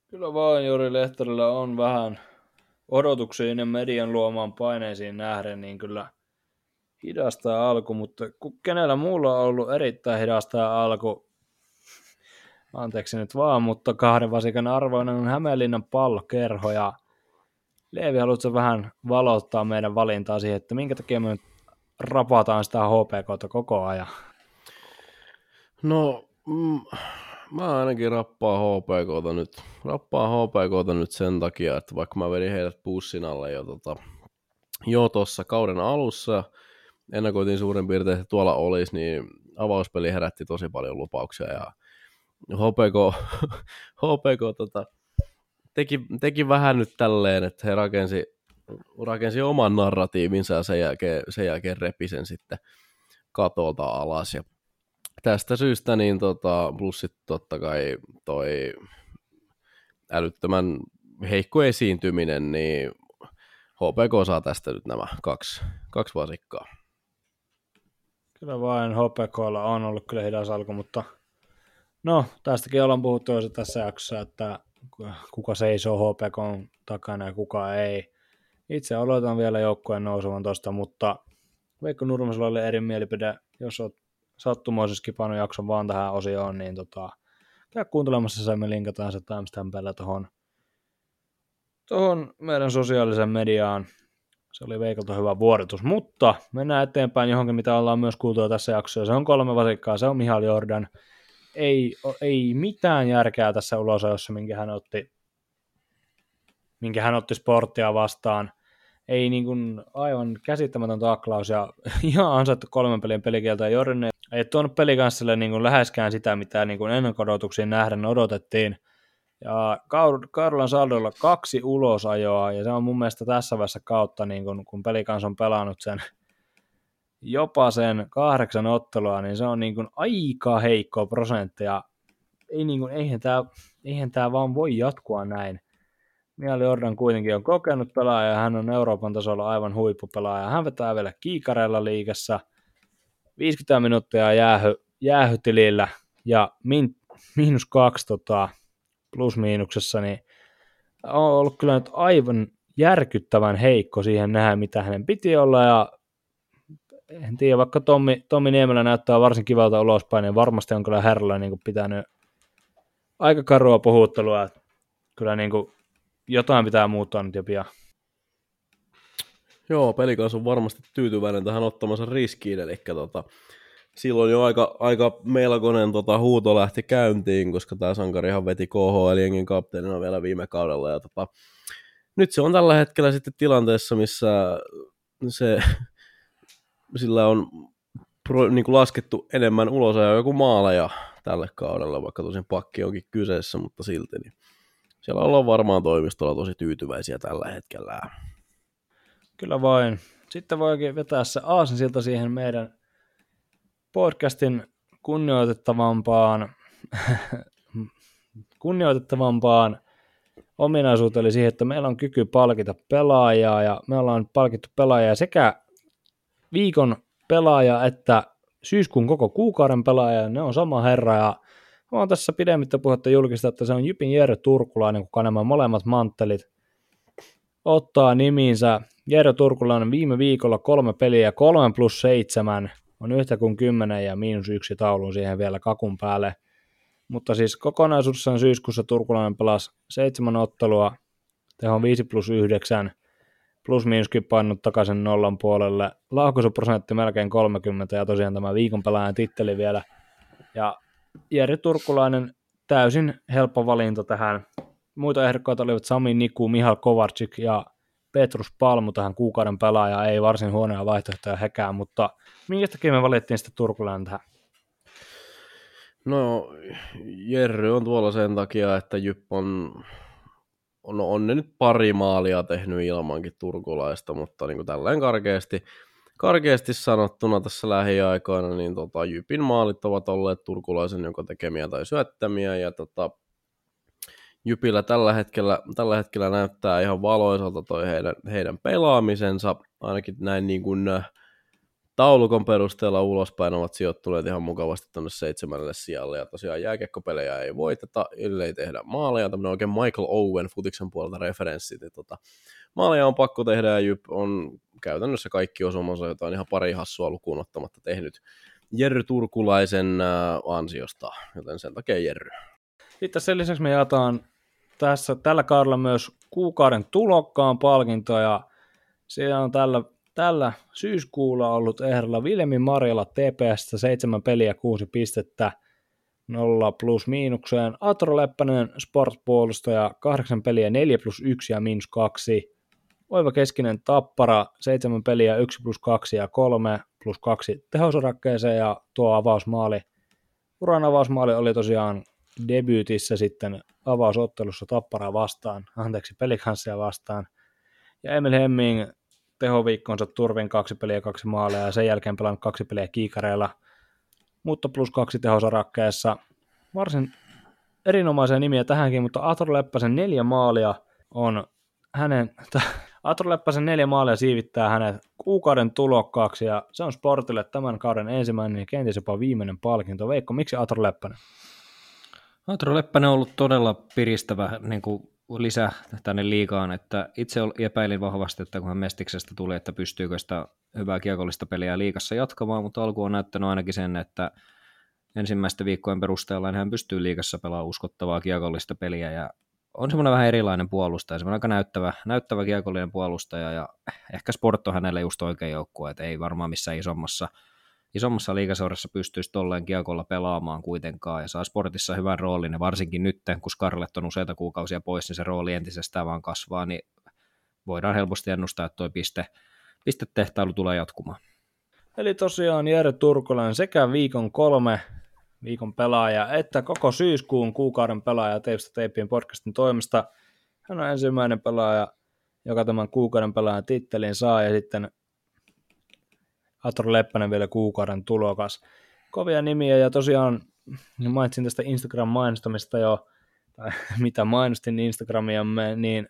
Kyllä vain Jori Lehterillä on vähän odotuksiin ja median luomaan paineisiin nähden, niin kyllä hidastaa alku, mutta kenellä muulla on ollut erittäin hidastaa alku, anteeksi nyt vaan, mutta kahden vasikan arvoinen on Hämeenlinnan pallokerho ja Leevi, haluatko vähän valottaa meidän valintaa siihen, että minkä takia me nyt rapataan sitä HPKta koko ajan? No, mm, mä ainakin rappaan HPKta nyt, rappaan HPKta nyt sen takia, että vaikka mä vedin heidät pussin alle jo, tota, jo tuossa kauden alussa, ennakoitiin suurin piirtein, että tuolla olisi, niin avauspeli herätti tosi paljon lupauksia ja HPK, HPK tota, teki, teki, vähän nyt tälleen, että he rakensi, rakensi oman narratiivinsa ja sen jälkeen, sen jälkeen repi sen sitten katolta alas ja tästä syystä niin tota, plussit totta kai toi älyttömän heikko esiintyminen, niin HPK saa tästä nyt nämä kaksi, kaksi vasikkaa. Kyllä vain HPKlla on ollut kyllä hidas alku, mutta no tästäkin ollaan puhuttu jo tässä jaksossa, että kuka seisoo HPK takana ja kuka ei. Itse aloitan vielä joukkueen nousevan tuosta, mutta Veikko Nurmesella oli eri mielipide. Jos olet sattumoisesti skipannut jakson vaan tähän osioon, niin tota, käy kuuntelemassa se, me linkataan se timestampilla tuohon tohon meidän sosiaalisen mediaan. Se oli Veikolta hyvä vuoritus, mutta mennään eteenpäin johonkin, mitä ollaan myös kuultu tässä jaksossa. Se on kolme vasikkaa, se on Mihal Jordan. Ei, ei mitään järkeä tässä ulosajossa, minkä hän otti, minkä hän otti sporttia vastaan – ei niin kuin aivan käsittämätön taklaus ja ihan ansaittu kolmen pelin pelikieltä. Jorne ei tuonut pelikanssalle niin kuin läheskään sitä, mitä niin kuin ennakkodotuksiin nähden odotettiin. Ja Karlan saldolla kaksi ulosajoa, ja se on mun mielestä tässä vaiheessa kautta, niin kun, kun pelikans on pelannut sen jopa sen kahdeksan ottelua, niin se on niin kuin aika heikko prosentti, ja ei niin kuin, eihän tämä eihän tää vaan voi jatkua näin. Mieli Jordan kuitenkin on kokenut pelaaja ja hän on Euroopan tasolla aivan huippupelaaja. Hän vetää vielä kiikareilla liigassa 50 minuuttia jäähy, jäähytilillä ja min, miinus kaksi tota, plus-miinuksessa, niin on ollut kyllä nyt aivan järkyttävän heikko siihen nähdä, mitä hänen piti olla ja en tiedä, vaikka Tommi, Tommi Niemelä näyttää varsin kivalta ulospäin, niin varmasti on kyllä herralla niin pitänyt aika karua puhuttelua. Kyllä niin kuin jotain pitää muuttua nyt jo pian. Joo, pelikas on varmasti tyytyväinen tähän ottamansa riskiin, eli tota, silloin jo aika, aika melkoinen tota, huuto lähti käyntiin, koska tämä sankarihan veti KHL-jengin kapteenina vielä viime kaudella, ja tota, nyt se on tällä hetkellä sitten tilanteessa, missä se, sillä on pro, niin kuin laskettu enemmän ulos ja joku maaleja tälle kaudelle, vaikka tosin pakki onkin kyseessä, mutta silti. Niin siellä ollaan varmaan toimistolla tosi tyytyväisiä tällä hetkellä. Kyllä vain. Sitten voikin vetää se aasinsilta siihen meidän podcastin kunnioitettavampaan, kunnioitettavampaan ominaisuuteen, eli siihen, että meillä on kyky palkita pelaajaa, ja me ollaan palkittu pelaajaa sekä viikon pelaaja että syyskuun koko kuukauden pelaaja, ne on sama herra, ja mä oon tässä pidemmittä puhetta julkista, että se on Jypin Jere Turkulainen, kuka nämä molemmat manttelit ottaa nimiinsä. Jere Turkulainen viime viikolla kolme peliä, kolme plus seitsemän, on yhtä kuin kymmenen ja miinus yksi taulun siihen vielä kakun päälle. Mutta siis kokonaisuudessaan syyskuussa Turkulainen pelasi seitsemän ottelua, teho 5 plus 9, plus miinuskin painut takaisin nollan puolelle. Laukaisuprosentti melkein 30 ja tosiaan tämä viikon pelaajan titteli vielä. Ja Jere Turkulainen täysin helppo valinta tähän. Muita ehdokkaita olivat Sami Niku, Mihal Kovarczyk ja Petrus Palmu tähän kuukauden pelaaja. Ei varsin huonoja vaihtoehtoja hekään, mutta minkä takia me valittiin sitten Turkulainen tähän? No, Jerry on tuolla sen takia, että Jypp on, on, on ne nyt pari maalia tehnyt ilmankin turkulaista, mutta niin kuin tälleen karkeasti, karkeasti sanottuna tässä lähiaikoina, niin tota, Jypin maalit ovat olleet turkulaisen joko tekemiä tai syöttämiä, ja tota, Jypillä tällä hetkellä, tällä hetkellä näyttää ihan valoisalta toi heidän, heidän pelaamisensa, ainakin näin niin kuin, äh, taulukon perusteella ulospäin ovat sijoittuneet ihan mukavasti tuonne seitsemännelle sijalle, ja tosiaan jääkekkopelejä ei voiteta, ellei tehdä maaleja, tämmöinen oikein Michael Owen futiksen puolelta referenssi, niin tota, maaleja on pakko tehdä, ja Jyp on käytännössä kaikki osumansa, jota on ihan pari hassua lukuun ottamatta tehnyt Jerry Turkulaisen äh, ansiosta, joten sen takia Jerry. Sitten sen lisäksi me jaetaan tässä tällä kaudella myös kuukauden tulokkaan palkintoja, ja siellä on tällä tällä syyskuulla ollut ehdolla Vilmi Marjala TPS 7 peliä 6 pistettä 0 plus miinukseen. Atro Leppänen sportpuolustaja 8 peliä 4 plus 1 ja miinus 2. Oiva Keskinen Tappara 7 peliä 1 plus 2 ja 3 plus 2 tehosorakkeeseen ja tuo avausmaali. Uran avausmaali oli tosiaan debyytissä sitten avausottelussa Tappara vastaan, anteeksi pelikanssia vastaan. Ja Emil Hemming tehoviikkonsa turvin kaksi peliä kaksi maalia ja sen jälkeen pelannut kaksi peliä kiikareilla, mutta plus kaksi tehosarakkeessa. Varsin erinomaisia nimiä tähänkin, mutta Atro Leppäsen neljä maalia on hänen, Atro Leppäsen neljä maalia siivittää hänet kuukauden tulokkaaksi ja se on Sportille tämän kauden ensimmäinen ja kenties jopa viimeinen palkinto. Veikko, miksi Atro Leppänen? Atro Leppänen on ollut todella piristävä niin kuin lisä tänne liikaan, että itse epäilin vahvasti, että kun hän Mestiksestä tuli, että pystyykö sitä hyvää kiekollista peliä liikassa jatkamaan, mutta alku on näyttänyt ainakin sen, että ensimmäisten viikkojen perusteella hän pystyy liikassa pelaamaan uskottavaa kiekollista peliä ja on semmoinen vähän erilainen puolustaja, semmoinen aika näyttävä, näyttävä kiekollinen puolustaja ja ehkä Sport on hänelle just oikein joukkue, että ei varmaan missään isommassa isommassa liikaseurassa pystyisi tolleen kiekolla pelaamaan kuitenkaan ja saa sportissa hyvän roolin ja varsinkin nyt, kun Scarlett on useita kuukausia pois, niin se rooli entisestään vaan kasvaa, niin voidaan helposti ennustaa, että tuo piste, pistetehtailu tulee jatkumaan. Eli tosiaan Jere Turkulainen sekä viikon kolme viikon pelaaja että koko syyskuun kuukauden pelaaja Teipstä Teipien podcastin toimesta. Hän on ensimmäinen pelaaja, joka tämän kuukauden pelaajan tittelin saa ja sitten Atro Leppänen vielä kuukauden tulokas. Kovia nimiä ja tosiaan mainitsin tästä Instagram-mainostamista jo, tai mitä mainostin Instagramiamme, niin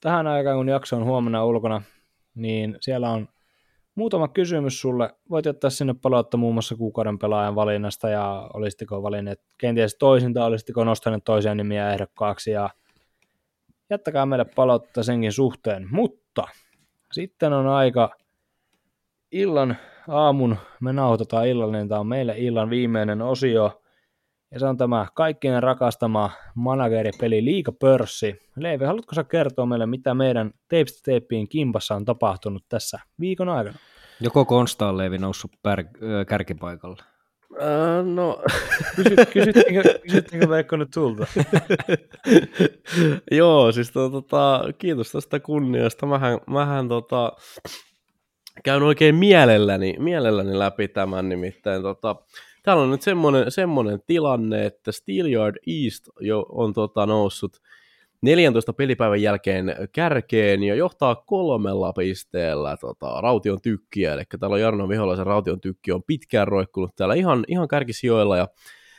tähän aikaan kun jakso on huomenna ulkona, niin siellä on muutama kysymys sulle. Voit jättää sinne palautta muun muassa kuukauden pelaajan valinnasta ja olisitteko valinneet kenties toisin tai olisitteko nostaneet toisia nimiä ehdokkaaksi ja jättäkää meille palautetta senkin suhteen. Mutta sitten on aika illan aamun, me nauhoitetaan illallinen, tämä on meille illan viimeinen osio, Ja se on tämä kaikkien rakastama manageripeli Liikapörssi. Leivi, haluatko sä kertoa meille, mitä meidän Tapes Tapeen kimpassa on tapahtunut tässä viikon aikana? Joko Konsta on Leivi noussut pär- kärkipaikalle? Äh, no, Kysyt, kysyttiinkö, kysyttiinkö Veikko nyt sulta? Joo, siis to, tota, kiitos tästä kunniasta. Mähän, mähän tota, käyn oikein mielelläni, mielelläni läpi tämän nimittäin. Tota, täällä on nyt semmoinen, semmoinen tilanne, että Steelyard East jo on tota, noussut 14 pelipäivän jälkeen kärkeen ja johtaa kolmella pisteellä tota, Raution tykkiä. Eli täällä on Jarno Viholaisen Raution tykki on pitkään roikkunut täällä ihan, ihan kärkisijoilla ja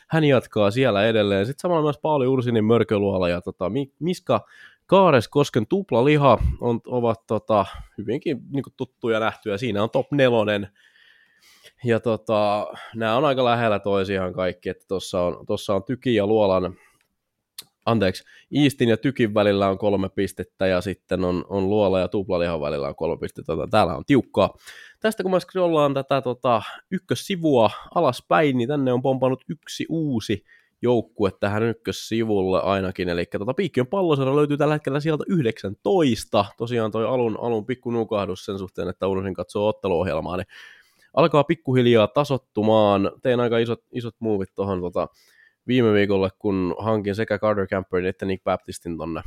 hän jatkaa siellä edelleen. Sitten samalla myös Pauli Ursinin mörköluola ja tota, Miska Kaares Kosken tuplaliha on, ovat tota, hyvinkin niin kuin tuttuja nähtyjä. Siinä on top nelonen. Ja tota, nämä on aika lähellä toisiaan kaikki, tuossa on, tossa on Tyki ja Luolan, anteeksi, Iistin ja Tykin välillä on kolme pistettä ja sitten on, on Luola ja Tuplalihan välillä on kolme pistettä. Täällä on tiukkaa. Tästä kun mä scrollaan tätä tota, ykkössivua alaspäin, niin tänne on pompannut yksi uusi joukkue tähän ykkössivulle ainakin, eli tota, Piikkiön pallosarja löytyy tällä hetkellä sieltä 19. Tosiaan toi alun, alun pikku nukahdus sen suhteen, että unohdin katsoa otteluohjelmaa, niin alkaa pikkuhiljaa tasottumaan. Tein aika isot, isot muuvit tuohon tota, viime viikolle, kun hankin sekä Carter Camperin että Nick Baptistin tonne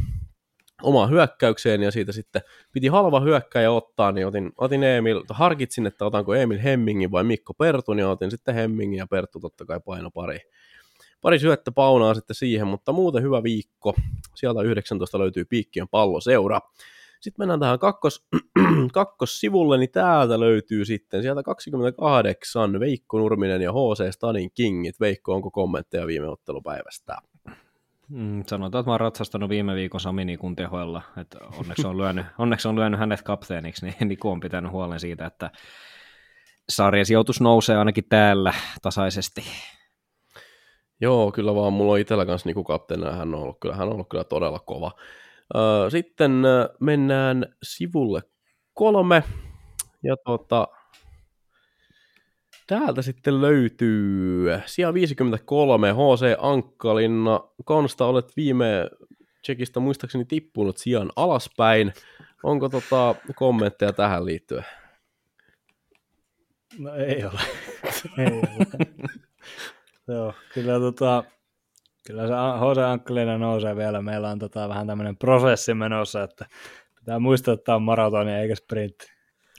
omaan hyökkäykseen, ja siitä sitten piti halva hyökkäjä ottaa, niin otin, otin Emil, harkitsin, että otanko Emil Hemmingin vai Mikko Pertun, ja otin sitten Hemmingin, ja Perttu totta kai paino pari, pari syöttä paunaa sitten siihen, mutta muuten hyvä viikko. Sieltä 19 löytyy Piikkien palloseura. Sitten mennään tähän kakkos, kakkossivulle, niin täältä löytyy sitten sieltä 28 Veikko Nurminen ja HC Stadin Kingit. Veikko, onko kommentteja viime ottelupäivästä? Mm, sanotaan, että mä oon ratsastanut viime viikon Sami Nikun tehoilla, että onneksi on lyönyt, onneksi on lyönyt hänet kapteeniksi, niin Niku on pitänyt huolen siitä, että sarjasijoitus nousee ainakin täällä tasaisesti. Joo, kyllä vaan mulla on itsellä kanssa Niku kapteena, hän on ollut kyllä, hän on ollut kyllä todella kova. Sitten mennään sivulle kolme, ja tota, täältä sitten löytyy sija 53 HC Ankkalinna. Konsta, olet viime Tsekistä muistaakseni tippunut sijan alaspäin. Onko tota kommentteja tähän liittyen? No ei ole. ei ole. Joo, kyllä tota, Kyllä se Jose Ankkelinen nousee vielä. Meillä on tota vähän tämmöinen prosessi menossa, että pitää muistaa, että tämä on maratoni eikä sprintti.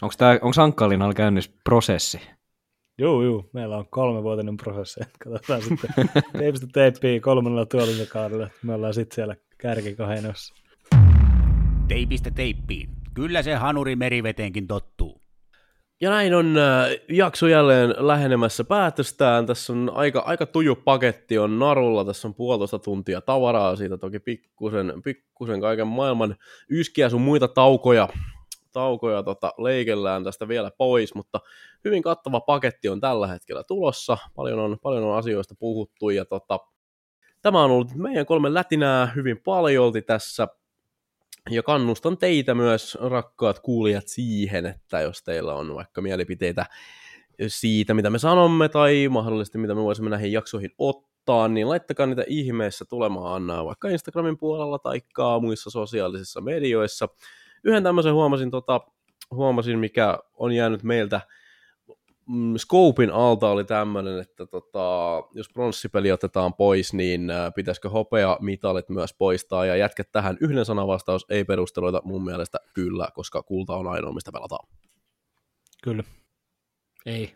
Onko, tämä, onko Ankkalinalla käynnissä prosessi? Joo, joo. Meillä on kolmevuotinen prosessi. Katsotaan sitten teipistä teippiä kolmannella tuotantokaudella. Me ollaan sitten siellä kärkikohenossa. Teipistä teippiin. Kyllä se hanuri meriveteenkin tottuu. Ja näin on äh, jakso jälleen lähenemässä päätöstään. Tässä on aika, aika tuju paketti on narulla. Tässä on puolitoista tuntia tavaraa. Siitä toki pikkusen, pikkusen kaiken maailman yskiä sun muita taukoja, taukoja tota, leikellään tästä vielä pois, mutta hyvin kattava paketti on tällä hetkellä tulossa. Paljon on, paljon on asioista puhuttu ja tota, tämä on ollut meidän kolme lätinää hyvin paljolti tässä ja kannustan teitä myös, rakkaat kuulijat, siihen, että jos teillä on vaikka mielipiteitä siitä, mitä me sanomme, tai mahdollisesti mitä me voisimme näihin jaksoihin ottaa, niin laittakaa niitä ihmeessä tulemaan vaikka Instagramin puolella tai muissa sosiaalisissa medioissa. Yhden tämmöisen huomasin, tota, huomasin, mikä on jäänyt meiltä mm, Scopein alta oli tämmöinen, että tota, jos pronssipeli otetaan pois, niin äh, pitäisikö hopea mitalit myös poistaa, ja jätkä tähän yhden sanan vastaus, ei perusteluita mun mielestä kyllä, koska kulta on ainoa, mistä pelataan. Kyllä. Ei.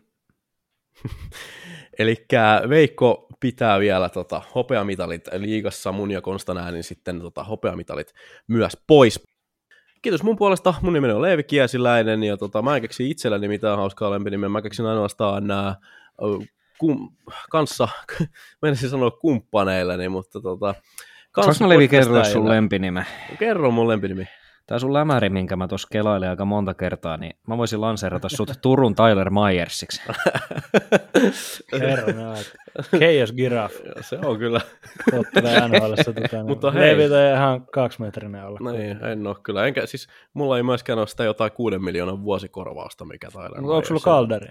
Eli Veikko pitää vielä tota, hopeamitalit liigassa mun ja Konstan äänin sitten tota, hopeamitalit myös pois. Kiitos mun puolesta. Mun nimi on Leevi Kiesiläinen ja tota, mä en keksi itselläni mitään hauskaa lempinimeä. Mä keksin ainoastaan nämä kum, kanssa, menisin sanoa kumppaneilleni, mutta tota, Saanko mä Leevi kertoa sun lempinime? Kerro mun lempinimi. Tämä sun lämäri, minkä mä tuossa kelailin aika monta kertaa, niin mä voisin lanseerata sut Turun Tyler Myersiksi. Herran Chaos Giraffe. Se on kyllä. Tottelee nhl tota, Mutta hei. Leevi ihan kaksi metrinen olla. No niin, en ole kyllä. Enkä, siis, mulla ei myöskään ole sitä jotain kuuden miljoonan vuosikorvausta, mikä Tyler Mutta onko sulla kalderi?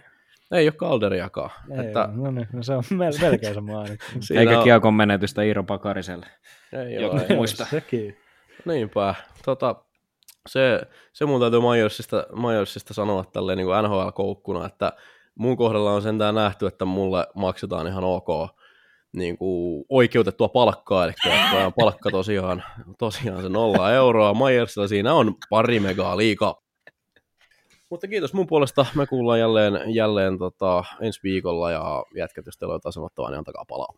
Ei ole Kalderiakaan. Ei, että... no niin, no se on mel- melkein sama ainakin. Eikä on... kiekon menetystä Iiro Pakariselle. Ei Joku ole, ei. muista. Sekin. Niinpä. Tota, se, se mun täytyy Majorsista, Majorsista sanoa tälleen niin NHL-koukkuna, että mun kohdalla on sentään nähty, että mulle maksetaan ihan ok niin kuin oikeutettua palkkaa, eli palkka tosiaan, tosiaan se nolla euroa. Majersilla siinä on pari megaa liikaa. Mutta kiitos mun puolesta. Me kuullaan jälleen, jälleen tota, ensi viikolla ja jätkät, jos teillä on jotain sanottavaa, niin antakaa palaa.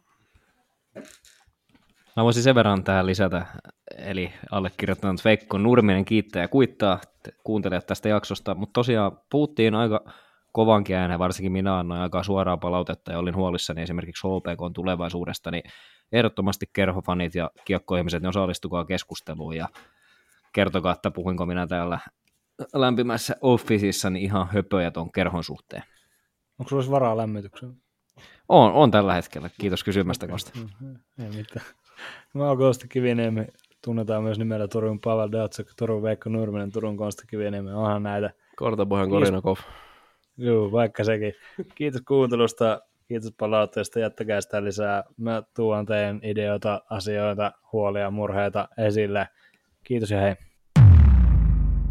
Mä voisin sen verran tähän lisätä, eli allekirjoittanut Veikko Nurminen kiittää ja kuittaa kuuntelijat tästä jaksosta, mutta tosiaan puhuttiin aika kovankin ääneen, varsinkin minä annoin aika suoraa palautetta ja olin huolissani esimerkiksi HPK tulevaisuudesta, niin ehdottomasti kerhofanit ja kiekkoihmiset, ne osallistukaa keskusteluun ja kertokaa, että puhuinko minä täällä lämpimässä officeissa niin ihan höpöjä tuon kerhon suhteen. Onko sulla varaa lämmitykseen? On, on tällä hetkellä. Kiitos kysymästä, Kosta. Ei mitään. Mä oon Konsta Kiviniemi. Tunnetaan myös nimellä Turun Pavel Datsuk, Turun Veikko Nurminen, Turun Konsta Kiviniemi. Onhan näitä. Kortapohjan Korinakov. Joo, vaikka sekin. Kiitos kuuntelusta, kiitos palautteesta, jättäkää sitä lisää. Mä tuon teidän ideoita, asioita, huolia, murheita esille. Kiitos ja hei.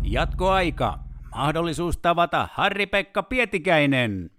Jatkoaika. Mahdollisuus tavata Harri-Pekka Pietikäinen.